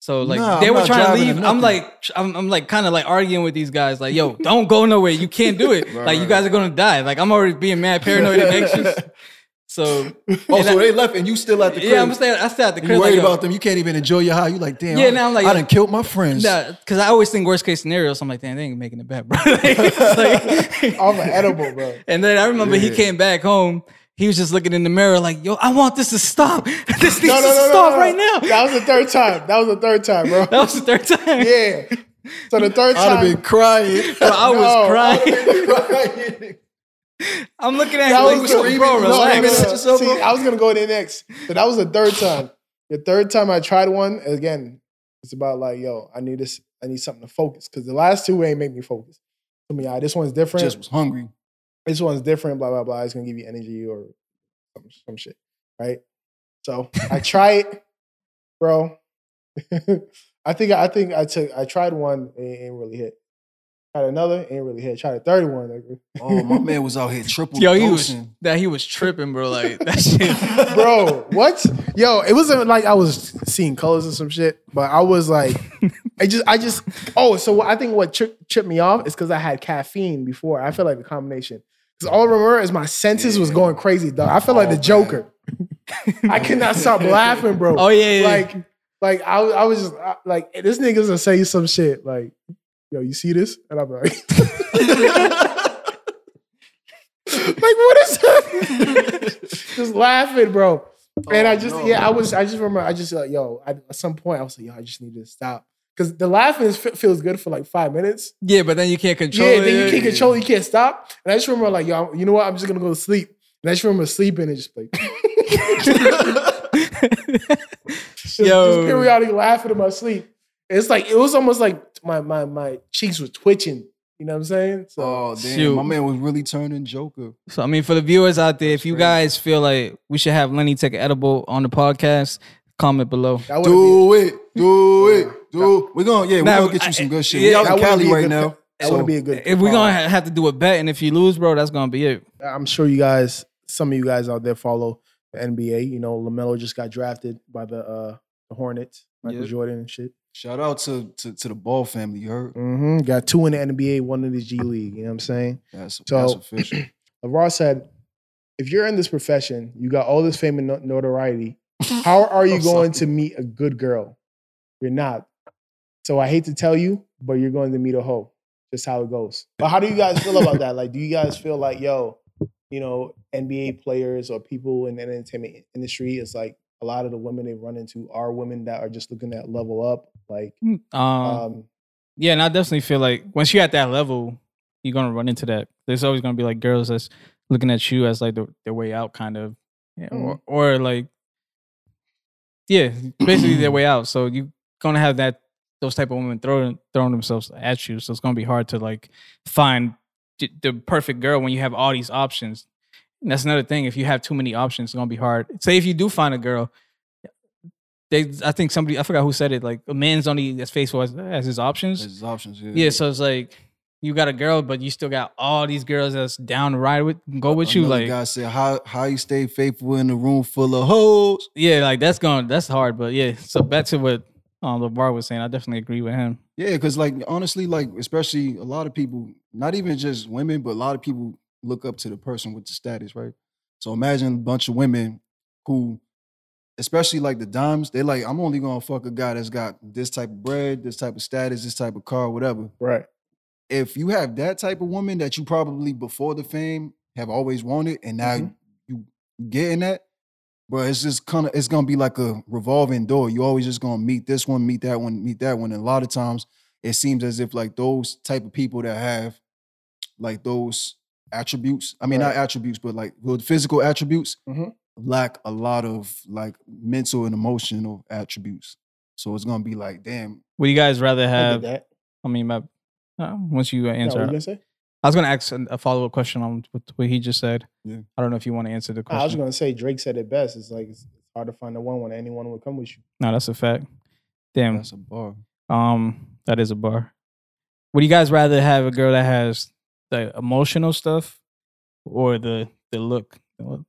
So like Nah, they I'm were trying to leave. I'm like, I'm, I'm like kind of like arguing with these guys, like, yo, *laughs* don't go nowhere. You can't do it. *laughs* Right, like you guys are gonna die. Like I'm already being mad, paranoid, and anxious. *laughs* So Oh, so I- they left and you still at the crib. yeah, I'm staying. I stay at the crib. you worried like, about them. You can't even enjoy your high. You like, damn. Yeah, I, now I'm like, I done killed my friends. Nah, because I always think worst case scenario. So I'm like, damn, they ain't making it back, bro. Like, like- I'm an edible, bro. And then I remember he came back home. He was just looking in the mirror like, yo, I want this to stop. *laughs* This needs No, no, to no, no, stop no. right now. That was the third time. That was the third time, bro. *laughs* That was the third time. Yeah. So the third time, I'd have been crying. *laughs* Bro, I was No, crying. crying. I'm looking at that him was like, the- bro, relax. no, no, no. Relax See, bro. I was gonna go there next. So that was the third time. The third time I tried one again. It's about like, yo, I need this. I need something to focus because the last two ain't make me focus. I mean, yeah, this one's different. Just was hungry. This one's different. Blah blah blah. It's gonna give you energy or some, some shit, right? So I try it, bro. *laughs* I think I think I took I tried one, it ain't really hit. Tried another, ain't really hit. Tried a third one. nigga. Oh, my man was out here *laughs* triple Yo, he was that he was tripping, bro. Like *laughs* that shit. bro. What? Yo, it wasn't like I was seeing colors and some shit, but I was like, I just, I just. Oh, so I think what tri- tripped me off is because I had caffeine before. I feel like the combination. Because all I remember is my senses was going crazy, dog. I felt like Oh, the. Joker. I could not stop *laughs* laughing, bro. Oh yeah, yeah. like, like I, was- I was just I- like, this nigga's gonna say some shit like, "Yo, you see this?" And I'm like, *laughs* like what is that? *laughs* just laughing, bro. And I Oh, just, no. yeah, I was, I just remember, I just like, yo, I, at some point, I was like, yo, I just need to stop because the laughing is, feels good for like five minutes. yeah, but then you can't control yeah, it. then you can't control, it, you can't stop. And I just remember, like, yo, you know what? I'm just gonna go to sleep. And I just remember sleeping and just like, *laughs* just, Yo. just periodically laughing in my sleep. It's like it was almost like my my my cheeks were twitching. You know what I'm saying? So Oh damn, Shoot. my man was really turning Joker. So I mean, for the viewers out there, if you crazy. guys feel like we should have Lenny take an edible on the podcast, comment below. that would Do it, do it, do. We're gonna yeah, we're gonna get you some good shit. yeah, we out that wouldn't Cali be a right good- now. that would be a good. If we're gonna ha- have to do a bet, and if you lose, bro, that's gonna be it. I'm sure you guys, some of you guys out there follow the NBA. You know, LaMelo just got drafted by the uh the Hornets, Michael Yep. Jordan and shit. Shout out to, to to the Ball family. You heard? hmm Got two in the NBA, one in the G League. You know what I'm saying? That's, So- that's official. *clears throat* LaVar said, if you're in this profession, you got all this fame and no- notoriety. How are you going to meet a good girl? You're not. So I hate to tell you, but you're going to meet a hoe. Just how it goes. But how do you guys feel about that? Like, do you guys feel like, yo, you know, NBA players or people in the entertainment industry, it's like a lot of the women they run into are women that are just looking at level up. Like, Um, um, yeah, and I definitely feel like once you're at that level, you're gonna run into that. There's always gonna be like girls that's looking at you as like the, their way out, kind of, yeah, or, or like, yeah, basically their *clears throat* way out. So you're gonna have that those type of women throwing throwing themselves at you. So it's gonna be hard to like find the perfect girl when you have all these options. And that's another thing. If you have too many options, it's gonna be hard. Say if you do find a girl, they I think somebody I forgot who said it. Like a man's only as faithful as, as his options. There's options. Yeah, Yeah, so it's like you got a girl, but you still got all these girls that's down to ride with, go with you. Another Like, guy said, "How how you stay faithful in a room full of hoes?" yeah, like that's going, that's hard. But yeah, so back to what um, LaVar was saying, I definitely agree with him. Yeah, because like honestly, like especially a lot of people, not even just women, but a lot of people look up to the person with the status, right? So imagine a bunch of women who, especially like the dimes, they're like, I'm only gonna fuck a guy that's got this type of bread, this type of status, this type of car, whatever. Right. If you have that type of woman that you probably before the fame have always wanted, and now Mhm. you getting that, bro, it's just kind of it's gonna be like a revolving door. You always just gonna meet this one, meet that one, meet that one. And a lot of times it seems as if like those type of people that have like those attributes, I mean not attributes, but like well, physical attributes Mhm. lack a lot of like mental and emotional attributes. So it's gonna be like, damn, Would you guys rather have? I mean, my, uh, once you No, what answer, you gonna say? I was gonna ask a, a follow up question on what, what he just said. Yeah. I don't know if you want to answer the question. I was gonna say Drake said it best. It's like it's hard to find the one when anyone would come with you. no, that's a fact. Damn. that's a bar. Um, that is a bar. Would you guys rather have a girl that has the emotional stuff or the the look,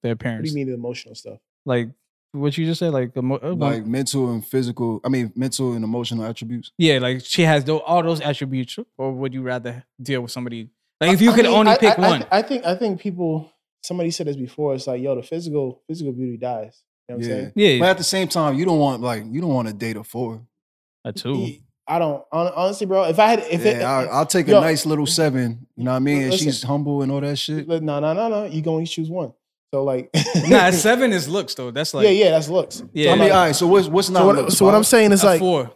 their appearance? What do you mean the emotional stuff? Like what you just said, like, emo- uh, Like mental and physical, I mean mental and emotional attributes. yeah, like she has tho- all those attributes, or would you rather deal with somebody? Like if you I could mean, only I- pick I- I one, th- I think I think people. Somebody said this before. It's like, yo, the physical physical beauty dies. You know what I'm saying? yeah, But at the same time, you don't want like you don't want to date a four. a two. I don't honestly, bro. If I had, if it, yeah, I, will take a nice little seven. You know what I mean? And she's humble and all that shit. no, no, no, no, you can only choose one. So like, Nah, *laughs* seven is looks though. That's like yeah, yeah, that's looks. Yeah. So I I'm mean, like- all right. So what's what's not? so what, looks, so what I'm saying is a like, four.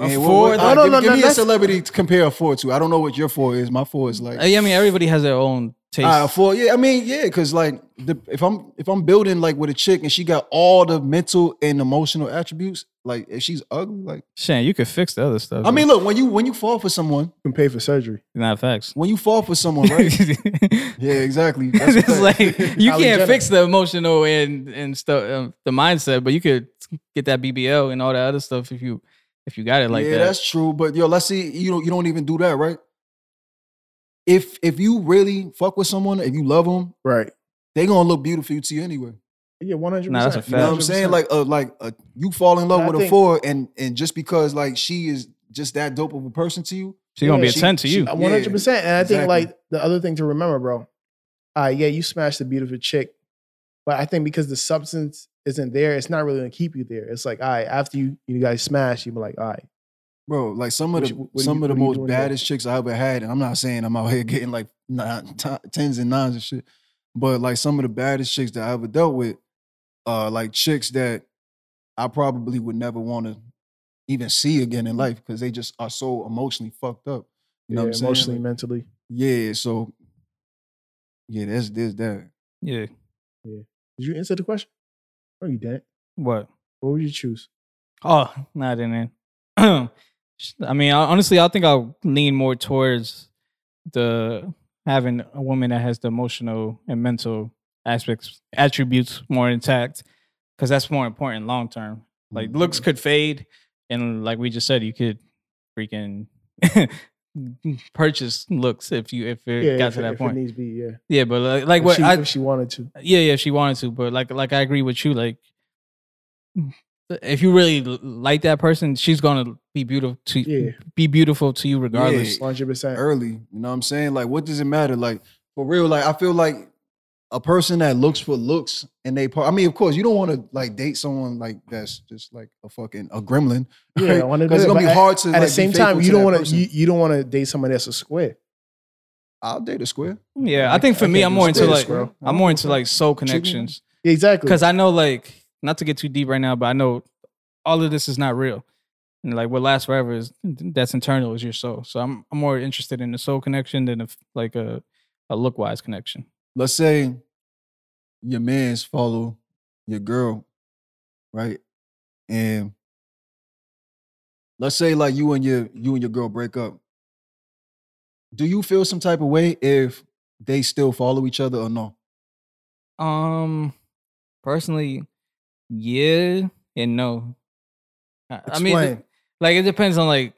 A Man, what- four. what- though? all right, No, no, give, no, give no, me a celebrity to compare a four to. I don't know what your four is. My four is like Uh, yeah, I mean everybody has their own taste. all right, four. Yeah, I mean, yeah, because like the, if I'm if I'm building like with a chick and she got all the mental and emotional attributes, like if she's ugly, like Shane, you could fix the other stuff. I mean, look when you when you fall for someone, you can pay for surgery. not facts. when you fall for someone, right? *laughs* yeah, exactly. *laughs* That's a it's fact. like you Kylie can't Jenner. fix the emotional and and stuff, um, the mindset, but you could get that BBL and all that other stuff if you if you got it like yeah, that. that's true. But yo, let's see. You don't you don't even do that, right? If if you really fuck with someone, if you love them, Right. they gonna look beautiful to you anyway. Yeah, one hundred Nah, that's a percent. You know what I'm saying? Like, uh, like uh, you fall in love And I with a think- four, and and just because like she is just that dope of a person to you, She's gonna be a she- ten to you. One hundred percent. And I think exactly. like the other thing to remember, bro. Uh, yeah, you smashed a beautiful chick, but I think because the substance isn't there, it's not really gonna keep you there. It's like, all right, after you you guys smash, you be like, all right, bro. Like some of the you- what some you- of the what are you most doing there? baddest chicks I ever had, and I'm not saying I'm out here *laughs* getting like nine, t- tens and nines and shit, but like some of the baddest chicks that I ever dealt with, uh, like chicks that I probably would never want to even see again in life because they just are so emotionally fucked up. You know yeah, what I'm saying? emotionally, Like, mentally. yeah. So yeah, there's this that. Yeah. Yeah. Did you answer the question? Oh, you didn't. What? What would you choose? Oh, no, I didn't. *clears throat* I mean, I, honestly, I think I'll lean more towards the having a woman that has the emotional and mental aspects attributes more intact because that's more important long term. Like looks Mm-hmm. could fade, and like we just said, you could freaking *laughs* purchase looks if you if it Yeah, got if, to that if point. it needs be, yeah. yeah, but like, like If what she, I if she wanted to. yeah, yeah, if she wanted to, but like like I agree with you. Like if you really like that person, she's gonna be beautiful to Yeah. be beautiful to you regardless. Yeah. One hundred percent. early. You know what I'm saying? Like, what does it matter? Like, for real, like I feel like a person that looks for looks and they part. I mean, of course, you don't want to like date someone like that's just like a fucking a gremlin. *laughs* Yeah, right? I wanna do Because it's gonna but be hard to At like, the same time, you don't want to you, you don't want to date somebody that's a square. I'll date a square. Yeah, I think for I me, I'm more into like bro. I'm more into like soul connections Yeah, exactly. because I know like not to get too deep right now, but I know all of this is not real. And like what lasts forever is that's internal is your soul. So I'm I'm more interested in the soul connection than if like a a look wise connection. Let's say your man's follow your girl, right? And let's say like you and your you and your girl break up. Do you feel some type of way if they still follow each other or no? Um, personally, yeah and no. I- I mean, like it depends on like.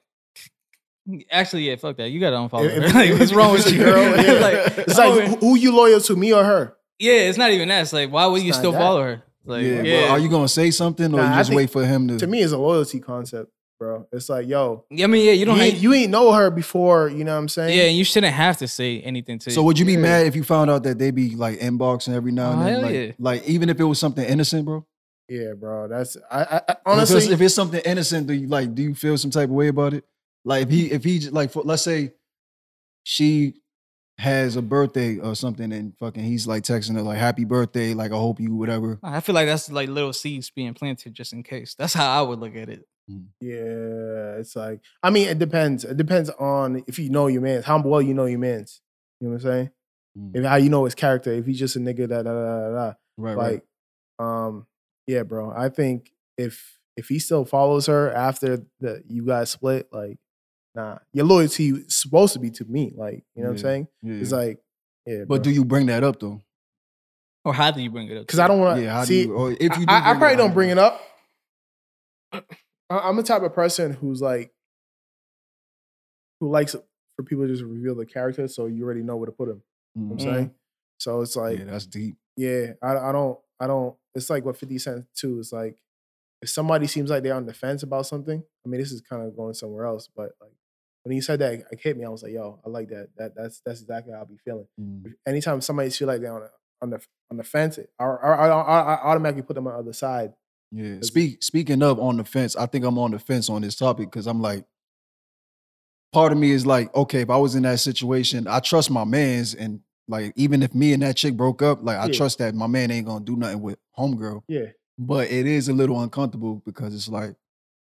Actually, yeah, fuck that. You gotta unfollow. If- her. *laughs* like, what's wrong with you? girl, *laughs* yeah. like, It's oh, like who, who you loyal to, me or her? yeah, it's not even that. It's like, why would It's you still that. follow her? Like, yeah, yeah, but are you gonna say something or Nah, you just think- wait for him to? To me, it's a loyalty concept. bro. It's like, yo, I mean, yeah, you don't. you, have, ain't, you ain't know her before. You know what I'm saying? yeah, and you shouldn't have to say anything to. So would you be Yeah. mad if you found out that they be like inboxing every now and Oh, then? hell Like, yeah. like even if it was something innocent, bro. yeah, bro. That's I, I, I If it's- honestly. if it's, something innocent, do you like? Do you feel some type of way about it? Like if he, if he, j- like, for, let's say she has a birthday or something, and fucking he's like texting her like "Happy birthday," like I hope you whatever. I feel like that's like little seeds being planted just in case. That's how I would look at it. Yeah, it's like I mean, it depends. It depends on if you know your man's how well you know your man's. You know what I'm saying? Mm. If how you know his character. If he's just a nigga, da da da da da. Right, right. Like, um, yeah, bro. I think if if he still follows her after the you guys split, like, nah, your loyalty is supposed to be to me. Like, you know what I'm saying? Yeah, It's like, yeah. but do you bring that up though? Or how do you bring it up? because I don't want to Yeah, how do see. you? Or if you, do I, I probably it don't bring it up. *clears throat* I- I'm the type of person who's like, who likes for people to just reveal the character, so you already know where to put them. You know what I'm Mhm. saying? So it's like, yeah, that's deep. yeah, I, I don't, I don't. It's like what Fifty Cent too. It's like if somebody seems like they're on the fence about something. I mean, this is kind of going somewhere else, but like when he said that, it hit me. I was like, yo, I like that. That that's that's exactly how I'll be feeling. Mm. Anytime somebody feel like they're on, the on the on the fence, I, I, I, I automatically put them on the other side. Yeah. Speak speaking of on the fence, I think I'm on the fence on this topic because I'm like, part of me is like, okay, if I was in that situation, I trust my man's and like even if me and that chick broke up, like I Yeah. trust that my man ain't gonna do nothing with homegirl. Yeah, But it is a little uncomfortable because it's like,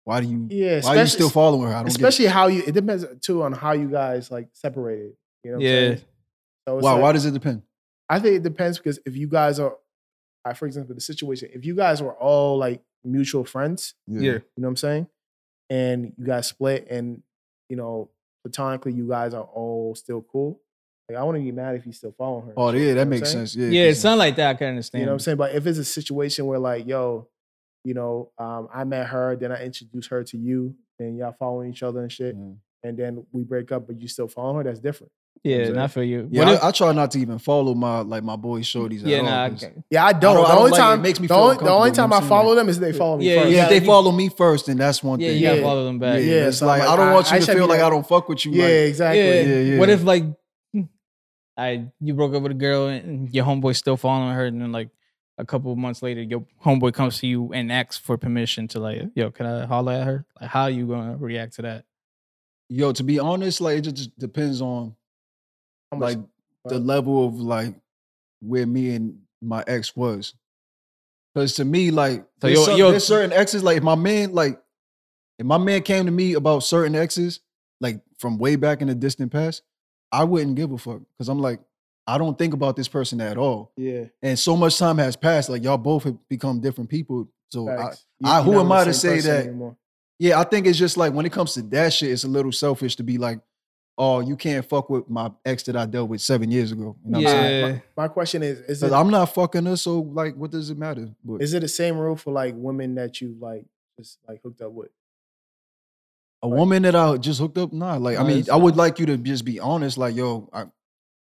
why do you yeah. why are you still following her? I don't get especially how you. It depends too on how you guys like separated. You know. What Yeah. I'm saying? So Why like- why does it depend? I think it depends because if you guys are, uh, for example, the situation, if you guys were all like mutual friends, Yeah. you know what I'm saying, and you guys split, and you know, platonically, you guys are all still cool. Like I wouldn't be mad if you still following her. Oh yeah, that makes sense. Yeah. Yeah, 'cause- something like that. I can understand. You know what I'm saying? But if it's a situation where like, yo, you know, um, I met her, then I introduced her to you, and y'all following each other and shit, Yeah. and then we break up, but you still follow her, that's different. Yeah, saying? not for you. Yeah, What if- I, I try not to even follow my like my boys shorties. yeah, at nah, I 'cause- Yeah, I don't. don't- I the don't only like it. It time, makes me the only, the only time I know what I'm follow saying? them is they follow me Yeah, first. Yeah, yeah, if they you- follow me first, then that's one yeah, thing. you gotta Yeah. follow them back. Yeah, Yeah, it's so like like, I don't I- want I you to feel like like- I don't fuck with you. Yeah, like, exactly. Yeah. Yeah, yeah. What if like *laughs* I you broke up with a girl and your homeboy still following her, and then like a couple of months later, your homeboy comes to you and asks for permission to like, yo, can I holler at her? Like, how you gonna react to that? Yo, to be honest, like it just depends on much- like the level of like where me and my ex was. Because to me, like So there's, yo- some- yo- there's certain exes, like if my man, like if my man came to me about certain exes, like from way back in the distant past, I wouldn't give a fuck. Cause I'm like, I don't think about this person at all. yeah, And so much time has passed, like y'all both have become different people. So I, facts. You- I- who am I to say that- anymore. yeah, I think it's just like when it comes to that shit, it's a little selfish to be like, oh, you can't fuck with my ex that I dealt with seven years ago. You know what I'm saying? Yeah. My question is: is it I'm not fucking her, so like, what does it matter? But is it the same rule for like women that you like just like hooked up with? a woman that I just hooked up, nah. Like, I mean, I would like you to just be honest. Like, yo, I,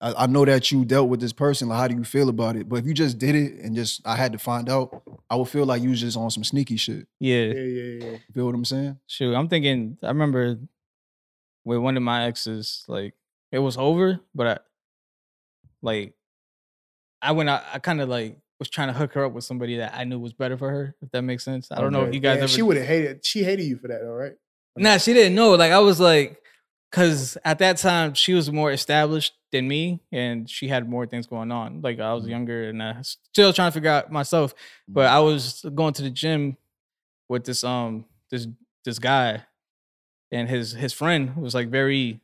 I, I know that you dealt with this person. Like, how do you feel about it? But if you just did it and just I had to find out, I would feel like you was just on some sneaky shit. Yeah. Yeah, yeah, yeah. You feel what I'm saying? Shoot, I'm thinking. I remember with one of my exes, like it was over, but I, like, I went. I, I kind of like was trying to hook her up with somebody that I knew was better for her. If that makes sense. I don't know if you guys Yeah, ever. She would have hated. She hated you for that, all right? Nah, she didn't know. Like I was like, cause at that time she was more established than me, and she had more things going on. Like I was Mhm. younger and uh, still trying to figure out myself. But I was going to the gym with this um this this guy, and his his friend was like very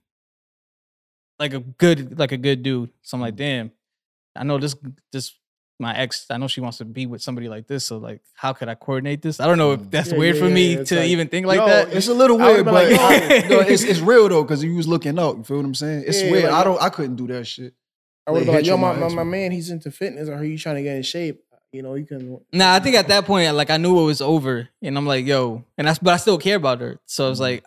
like a good like a good dude. So I'm like, damn, I know this this my ex. I know she wants to be with somebody like this. So like, how could I coordinate this? I don't know if Mm. that's Yeah, weird yeah, for me yeah. To like, even think like yo, that. It's a little *laughs* weird, but like, *laughs* no, it's it's real though, because you was looking up You feel what I'm saying? It's weird. like- I don't. I couldn't do that shit. I would Like, yo, my, my my, ex my one. man, he's into fitness. Or are you trying to get in shape? You know, you can. Nah, I think at that point, like I knew it was over, and I'm like, yo, and that's but I still care about her. So it's Mhm. like,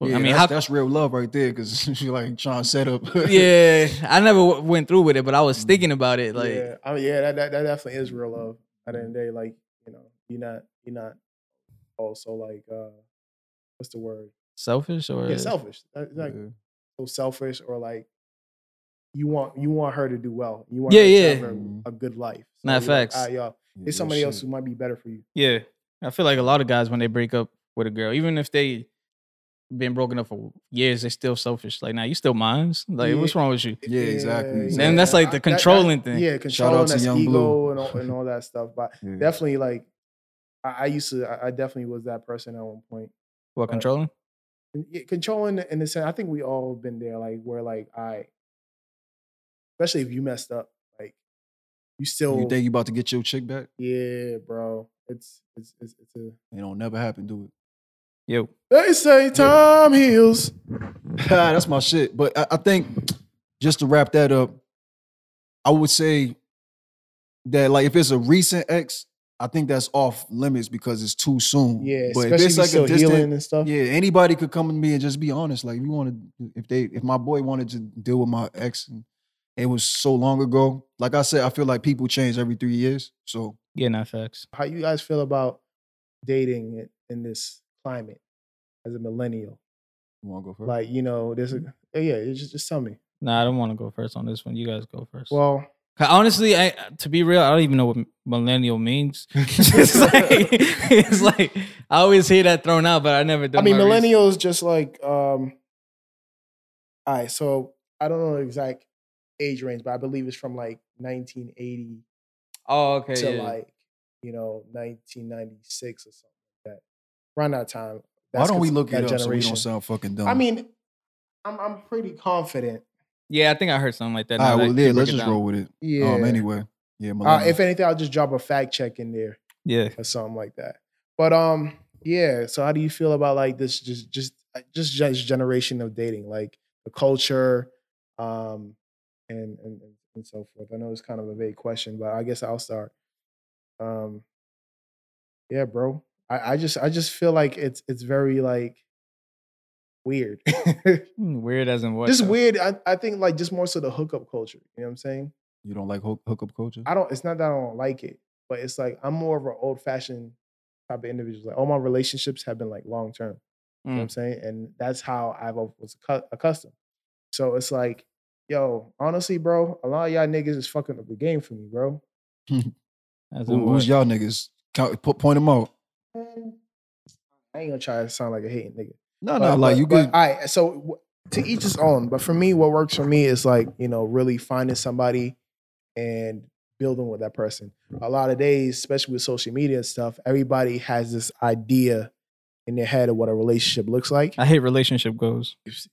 well, Yeah, I mean, that's, how? that's real love right there, because *laughs* you're like trying to set up. *laughs* yeah, I never w- went through with it, but I was thinking about it. Like, yeah, I mean, yeah, that, that that definitely is real love. At the end of the day, like you know, you're not you're not also like uh what's the word? Selfish or Yeah, selfish. Like Yeah. so selfish or like you want you want her to do well. You want Yeah, her to yeah. have a, good life. So Nah, you're like, facts. "Ah, yo, Yeah, there's real somebody else who might be better for you. Yeah, I feel like a lot of guys when they break up with a girl, even if they been broken up for years, they're still selfish. Like, now you still mine. Like, what's wrong with you? Yeah, exactly. And that's like the I- that- that- controlling thing. Yeah, Shout controlling out to that's Young ego Blue. and all, and all that stuff. But *laughs* Yeah. definitely, like, I, I used to, I, I definitely was that person at one point. What Right. controlling? Yeah, Controlling in the sense, I think we all have been there, like, where, like, I, especially if you messed up, like, you still, You think you about to get your chick back? yeah, bro. It's, it's, it's, it's a, It don't never happen, do it. Yo, they say time heals. *laughs* Ah, that's my shit. But I, I think just to wrap that up, I would say that like if it's a recent ex, I think that's off limits because it's too soon. Yeah, but especially it's if you're like still a distant, healing and stuff. yeah, anybody could come to me and just be honest. Like, if you want to, if they, if my boy wanted to deal with my ex, and it was so long ago. Like I said, I feel like people change every three years. So yeah, not facts. How you guys feel about dating in- in this climate as a millennial? you want to go first? Like, you know, there's Mm-hmm. a, yeah, yeah, it's just, just tell me. Nah, I don't want to go first on this one. You guys go first. Well, honestly, I to be real, I don't even know what millennial means. *laughs* *laughs* it's like it's like I always hear that thrown out, but I never. I mean, research. millennials just like, um, all right, so I don't know the exact age range, but I believe it's from like 1980 Oh, okay. to yeah. like, you know, 1996 or something. Around that time. Why don't we cons- look that it up so we generation. don't sound fucking dumb? I mean, I'm, I'm pretty confident. yeah, I think I heard something like that. all now right, well, yeah, let's just down. roll with it. Yeah. Um, anyway, yeah, Uh, if anything, I'll just drop a fact check in there. Yeah, or something like that. But um, yeah. So how do you feel about like this just just uh, just just generation of dating, like the culture, um, and and and- and so forth? I know it's kind of a vague question, but I guess I'll start. Um, yeah, bro. I, I just I just feel like it's it's very like weird. *laughs* Hmm, weird as in what? just though? weird. I, I think like just more so the hookup culture. You know what I'm saying? you don't like hook, hookup culture? I don't. It's not that I don't like it, but it's like I'm more of an old fashioned type of individual. Like all my relationships have been like long term. You know what I'm Mm. saying? And that's how I was accu- accustomed. So it's like, yo, honestly, bro, a lot of y'all niggas is fucking up the game for me, bro. *laughs* As Who, in who's y'all niggas? Count, point them out. I ain't gonna try to sound like a hating nigga. No, But- no, like but- you could. all right, so to each his own. But for me, what works for me is like you know really finding somebody and building with that person. A lot of days, especially with social media and stuff, everybody has this idea in their head of what a relationship looks like. I hate relationship goals. It's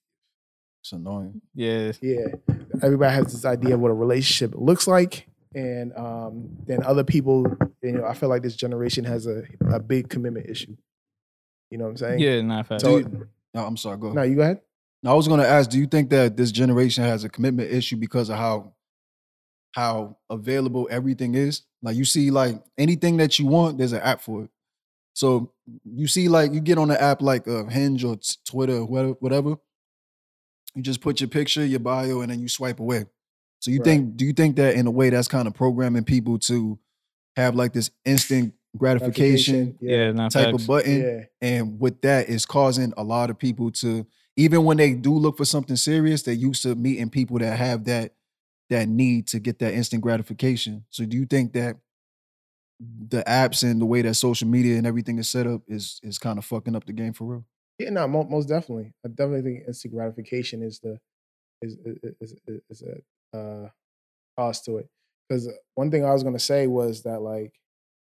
annoying. Yeah, Yeah, everybody has this idea of what a relationship looks like, and um, then other people, you know, I feel like this generation has a, a big commitment issue. You know what I'm saying? yeah, not facts. So, No, I'm sorry. Go. Ahead. no, you go ahead. Now, I was going to ask, do you think that this generation has a commitment issue because of how how available everything is? Like you see, like anything that you want, there's an app for it. So you see, like you get on the app like uh, Hinge or t- Twitter or whatever, whatever. You just put your picture, your bio, and then you swipe away. So you Right. think? Do you think that in a way that's kind of programming people to have like this instant gratification yeah, type facts. of button? yeah. And with that, it's causing a lot of people to, even when they do look for something serious, they're used to meeting people that have that that need to get that instant gratification. So do you think that the apps and the way that social media and everything is set up is is kind of fucking up the game for real? Yeah, no, most definitely. I definitely think instant gratification is the is is is, is, is a uh, cause to it. Because one thing I was gonna say was that like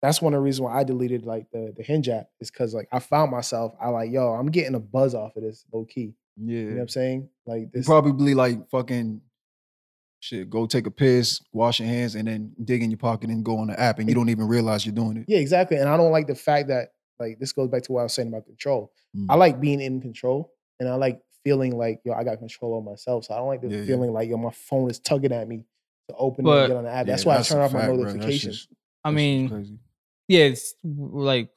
that's one of the reasons why I deleted like the the Hinge app is because like I found myself I like yo I'm getting a buzz off of this low key. Yeah. You know what I'm saying? Like You this. probably like fucking shit, go take a piss, wash your hands, and then dig in your pocket and go on the app and you don't even realize you're doing it. Yeah, exactly. And I don't like the fact that like this goes back to what I was saying about control. Mm. I like being in control, and I like feeling like yo I got control of myself. So I don't like the Yeah, yeah. feeling like yo my phone is tugging at me to open it But- and get on the app. That's Yeah, why I turn a off my fact, bro. That notifications. shit's- I mean, crazy. yeah, it's like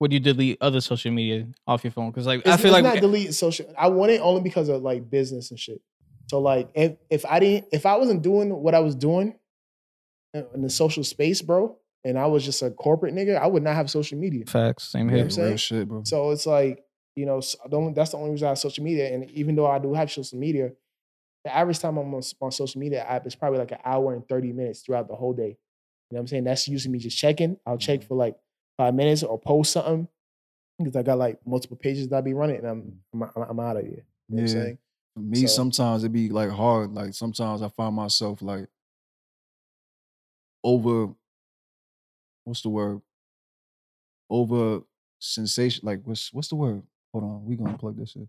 would you delete other social media off your phone? Because like I It's, feel it's like not deleting social. I want it only because of like business and shit. So like if if I didn't if I wasn't doing what I was doing in in the social space, bro, and I was just a corporate nigga, I would not have social media. facts. Same You know here. what I'm real saying? shit, bro. So it's like you know, s- the only, that's the only reason I have social media. And even though I do have social media, the average time I'm on, on social media app is probably like an hour and 30 minutes throughout the whole day. You know what I'm saying? That's usually me just checking. I'll check mm-hmm. for like five minutes or post something because I got like multiple pages that I be running and I'm mm. I'm, I'm, I'm out of here. You know what I'm Yeah. saying? For me, So- sometimes it be like hard. Like sometimes I find myself like over what's the word? Over sensation. Like what's what's the word? Hold on, we gonna plug this in.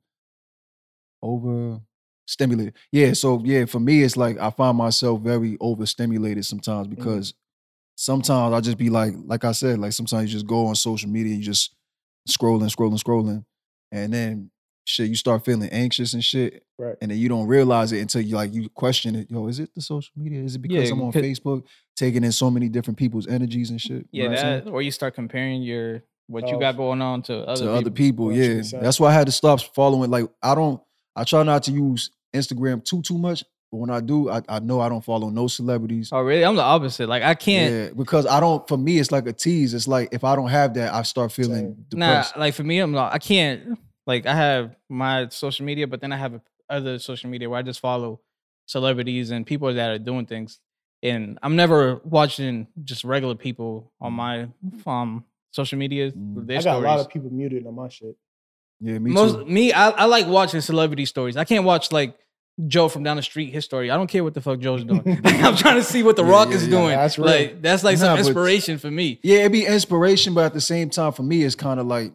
Over stimulated. Yeah, so yeah, for me, it's like I find myself very overstimulated sometimes Mm-hmm. because sometimes I just be like, like I said, like sometimes you just go on social media, you just scrolling, scrolling, scrolling, and then shit, you start feeling anxious and shit, Right. and then you don't realize it until you like you question it. Yo, is it the social media? Is it because Yeah, I'm on Facebook taking in so many different people's energies and shit? Yeah, know what I'm that or you start comparing your what you Oh, got going on to other to people. other people. Yeah, that's why I had to stop following. Like I don't, I try not to use Instagram too too much, but when I do, I, I know I don't follow no celebrities. Oh, really? I'm the opposite. Like I can't. Yeah, because I don't. For me, it's like a tease. It's like if I don't have that, I start feeling Same. Nah, depressed. like for me, I'm not. I can't. Like I have my social media, but then I have other social media where I just follow celebrities and people that are doing things. And I'm never watching just regular people on my um social media. Mm. Their I got a lot of people muted on my shit. Yeah, me Most too. me, I, I like watching celebrity stories. I can't watch like Joe from down the street his story. I don't care what the fuck Joe's doing. *laughs* I'm trying to see what the Yeah, Rock yeah, is yeah. doing. That's right. like that's like Nah, some but- inspiration for me. Yeah, it'd be inspiration, but at the same time, for me, it's kind of like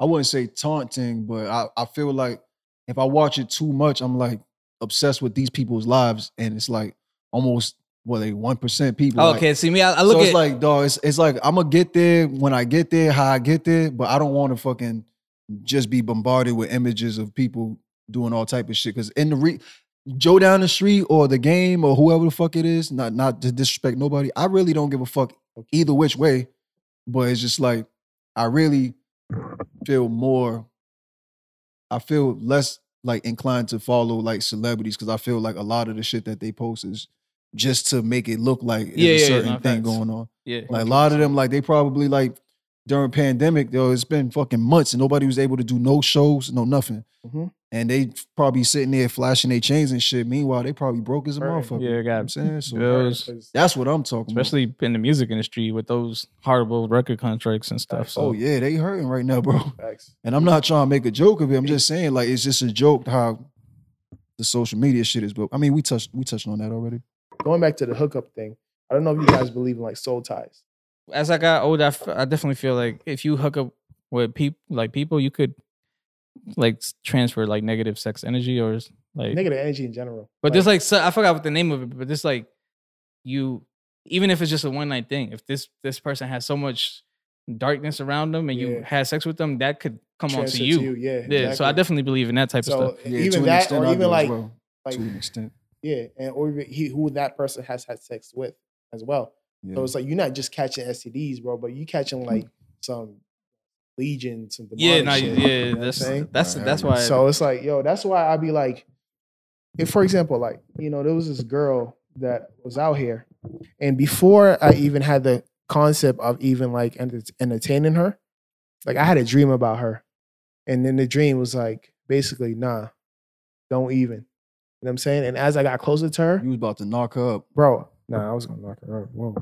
I wouldn't say taunting, but I, I feel like if I watch it too much, I'm like obsessed with these people's lives, and it's like almost what they one percent people. like- okay, see me, I, I look so at it's like, dog, it's, it's like I'm gonna get there when I get there, how I get there, but I don't want to fucking just be bombarded with images of people doing all type of shit. Because in the re- Joe down the street or the game or whoever the fuck it is, not not to disrespect nobody, I really don't give a fuck either which way. But it's just like I really feel more. I feel less like inclined to follow like celebrities because I feel like a lot of the shit that they post is just to make it look like there's Yeah, a yeah, yeah, certain thing facts. going on. yeah. Like a lot of them, like they probably like during pandemic, though, it's been fucking months and nobody was able to do no shows, no nothing. Mhm. And they probably sitting there flashing their chains and shit. Meanwhile, they probably broke as a Right. motherfucker. Yeah, You know got what I'm saying? So bills. 'Cause- that's what I'm talking especially in the music industry with those horrible record contracts and stuff. So. Oh yeah, they hurting right now, bro. Facts. And I'm not trying to make a joke of it. I'm just saying, like, it's just a joke how the social media shit is. But I mean, we touched we touched on that already. Going back to the hookup thing, I don't know if you guys believe in like soul ties. as I got older, I, f- I definitely feel like if you hook up with people, like people, you could like transfer like negative sex energy or like. Negative energy in general. but there's like so, I forgot what the name of it, but this like you even if it's just a one night thing, if this this person has so much darkness around them and you Yeah. had sex with them, that could come on transfer to you. Yeah, Yeah, so I definitely believe in that type of stuff. Yeah, even to an that, extent, or even like, well, like to an extent. Yeah, and or he who that person has had sex with as well. Yeah. So it's like you're not just catching STDs, bro, but you catching mm. like some legion, some Yeah, no, shit, yeah, you know that's that's Right, that's why. So it's like, yo, that's why I'd be like, if for example, like, you know, there was this girl that was out here, and before I even had the concept of even like enter- entertaining her, like I had a dream about her. And then the dream was like, basically, nah, don't even. You know what I'm saying? And as I got closer to her, you was about to knock her up. bro, nah, I was gonna knock her up. Whoa.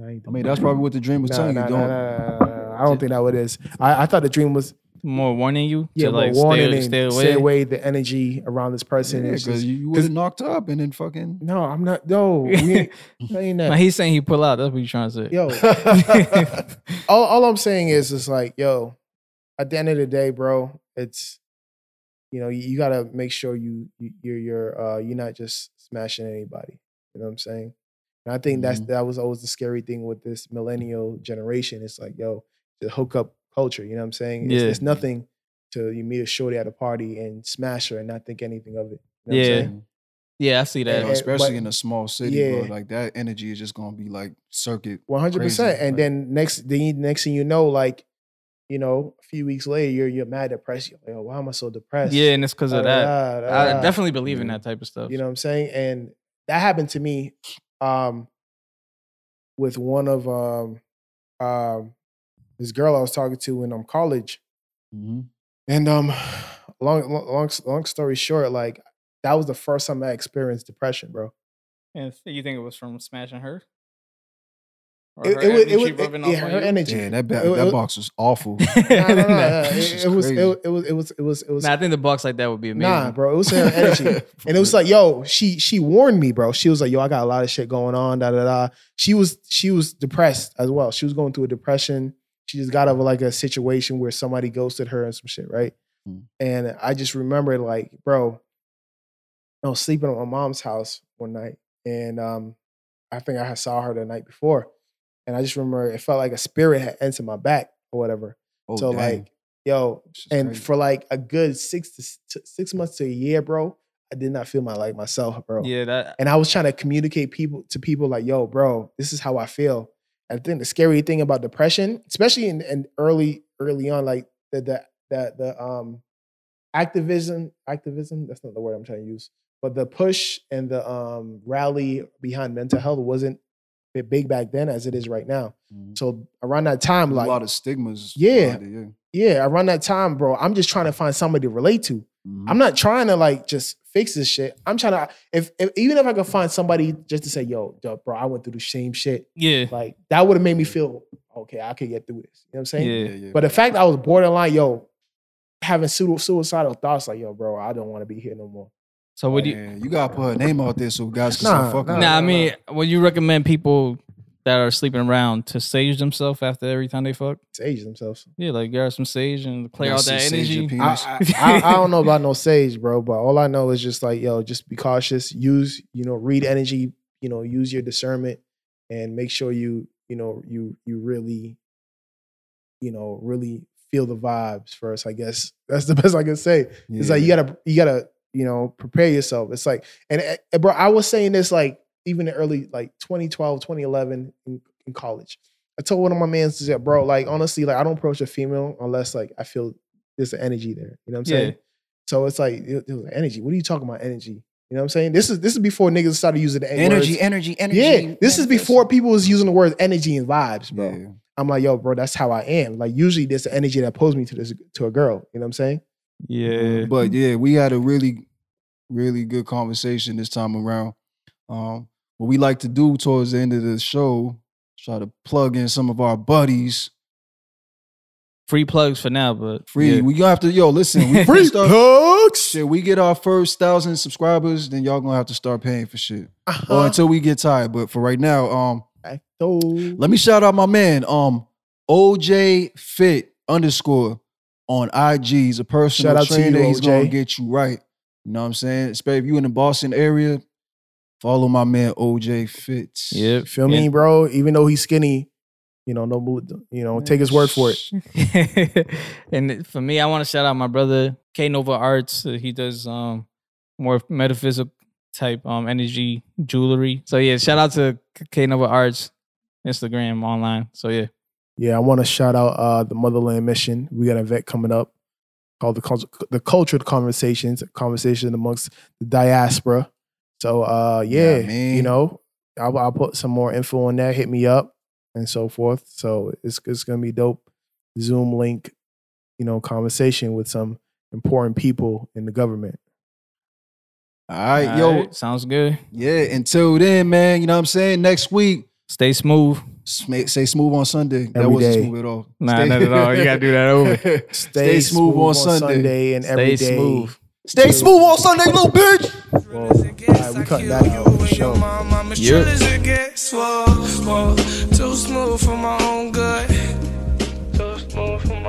I I mean, that's probably what the dream was Nah, telling nah, you. nah, Don't. nah, nah, nah, nah. I don't think that what it is. I, I thought the dream was more warning you yeah, to but like warning stay, and stay away. stay away the energy around this person. Yeah, is because you, you would knocked up and then fucking. no, I'm not. No, we ain't, *laughs* that ain't No, he's saying he pull out. That's what you're trying to say. Yo, *laughs* all, all I'm saying is, is like, yo, at the end of the day, bro, it's you know, you, you gotta make sure you, you you're you're uh you're not just smashing anybody. You know what I'm saying? And I think that's Mhm. that was always the scary thing with this millennial generation. It's like, yo, the hookup culture. You know what I'm saying? It's, Yeah. it's nothing to you meet a shorty at a party and smash her and not think anything of it. You know what I'm Yeah. saying? Yeah, I see You that. know, And- especially but- in a small city, Yeah. bro. Like that energy is just gonna be like circuit. One hundred percent. And like- then next, the next thing you know, like, you know, a few weeks later, you're you're mad depressed. You're like, oh, why am I so depressed? yeah, and it's because of da, that. da, da, I definitely believe in that type of stuff. You know what I'm saying? And that happened to me, um, with one of um, um, this girl I was talking to in um college. Mm-hmm. And um, *sighs* long, long, long story short, like that was the first time I experienced depression, bro. And you think it was from smashing her? Or It, her it was, it energy was, rubbing it, yeah, on her you? energy. Yeah, that, ba- It- that it- box was awful. *laughs* *laughs* Nah, nah, nah, nah, Nah, It, it was, it, it was, it was, it was, it was. Nah, I think the box like that would be amazing. Nah, bro, it was her energy. *laughs* And it was like, yo, she she warned me, bro. She was like, yo, I got a lot of shit going on, da da da. She was she was depressed as well. She was going through a depression. She just got of like a situation where somebody ghosted her and some shit, right? Mm. And I just remembered, like, bro, I was sleeping at my mom's house one night, and um, I think I saw her the night before, and I just remember it felt like a spirit had entered my back or whatever. Oh, so dang. like, yo, and crazy. for like a good six to six months to a year, bro, I did not feel my like myself, bro. Yeah, that And I was trying to communicate people to people like, yo, bro, this is how I feel. I think the scary thing about depression, especially in, in early, early on, like the the the the um activism, activism, that's not the word I'm trying to use, but the push and the um rally behind mental health wasn't a big back then as it is right now. Mhm. So around that time, like a lot of stigmas. Yeah. it, yeah, around that time, bro, I'm just trying to find somebody to relate to. Mhm. I'm not trying to like just fix this shit. I'm trying to if, if even if I could find somebody just to say, yo, yo, bro, I went through the same shit. yeah. Like that would have made me feel okay. I could get through this. You know what I'm saying? Yeah. yeah, yeah. But the fact I was borderline, yo, having pseudo- suicidal thoughts, like, yo, bro, I don't want to be here no more. So would you Man, you gotta put her name out there so guys can Nah, start fucking. nah, with Nah. I mean, would you recommend people that are sleeping around to sage themselves after every time they fuck? Sage themselves. Yeah, like grab some sage and clear Gotta out that see sage your energy. I, I, I, I don't know about no sage, bro, but all I know is just like, yo, just be cautious. Use, you know, read energy, you know, use your discernment and make sure you, you know, you you really, you know, really feel the vibes first. I guess that's the *laughs* best I can say. It's like you gotta, you gotta, you know, prepare yourself. It's like, and uh, bro, I was saying this like even in early like 2012, 2011 in, in college. I told one of my mans that, bro, like honestly, like I don't approach a female unless like I feel there's an energy there. You know what I'm saying? Yeah. So it's like it, it was energy. What are you talking about? Energy. You know what I'm saying? This is this is before niggas started using the energy, words. energy, energy. Yeah, this is before people was using the words energy and vibes, bro. Yeah. I'm like, yo, bro, that's how I am. Like usually there's the energy that pulls me to this to a girl. You know what I'm saying? Yeah. But yeah, we had a really, really good conversation this time around. Um, what we like to do towards the end of the show, try to plug in some of our buddies. Free plugs for now, but Free. yeah. We gonna have to, yo, listen, we Free start, plugs. shit, we get our first thousand subscribers, then y'all gonna have to start paying for shit. Or Uh-huh. until we get tired. But for right now, um, So, Let me shout out my man, um, OJ Fit underscore on IG. He's a personal Shout out to trainer. you, He's gonna get you right. You know what I'm saying? Especially if you in the Boston area, follow my man OJ Fits. Yep. feel me, bro? Even though he's skinny, you know, no, you know, take his word for it. it. *laughs* and for me, I want to shout out my brother K Nova Arts. Uh, He does um more metaphysical type um energy jewelry. So yeah, shout out to K Nova Arts Instagram online. So yeah. Yeah, I want to shout out uh, the Motherland Mission. We got an event coming up called the Cult- the Cultured Conversations, a conversation amongst the diaspora. So uh, yeah, Yeah, man. you know, I'll, I'll put some more info on that. Hit me up and so forth. So it's it's gonna be dope. Zoom link, you know, conversation with some important people in the government. All right, yo. Alright, sounds good. Yeah, until then, man, you know what I'm saying? Next week, Stay smooth. Sma- say smooth on Sunday. that Every wasn't day. smooth at all. Nah, Stay- not at all. You gotta do that over. *laughs* Stay, smooth, on Sunday. and Stay every day. smooth. Stay smooth on Sunday, little bitch. Well, all right, we cut that out for sure. I'm as Yep. chill as it gets. Whoa, whoa. Too smooth for my own good. Too smooth for my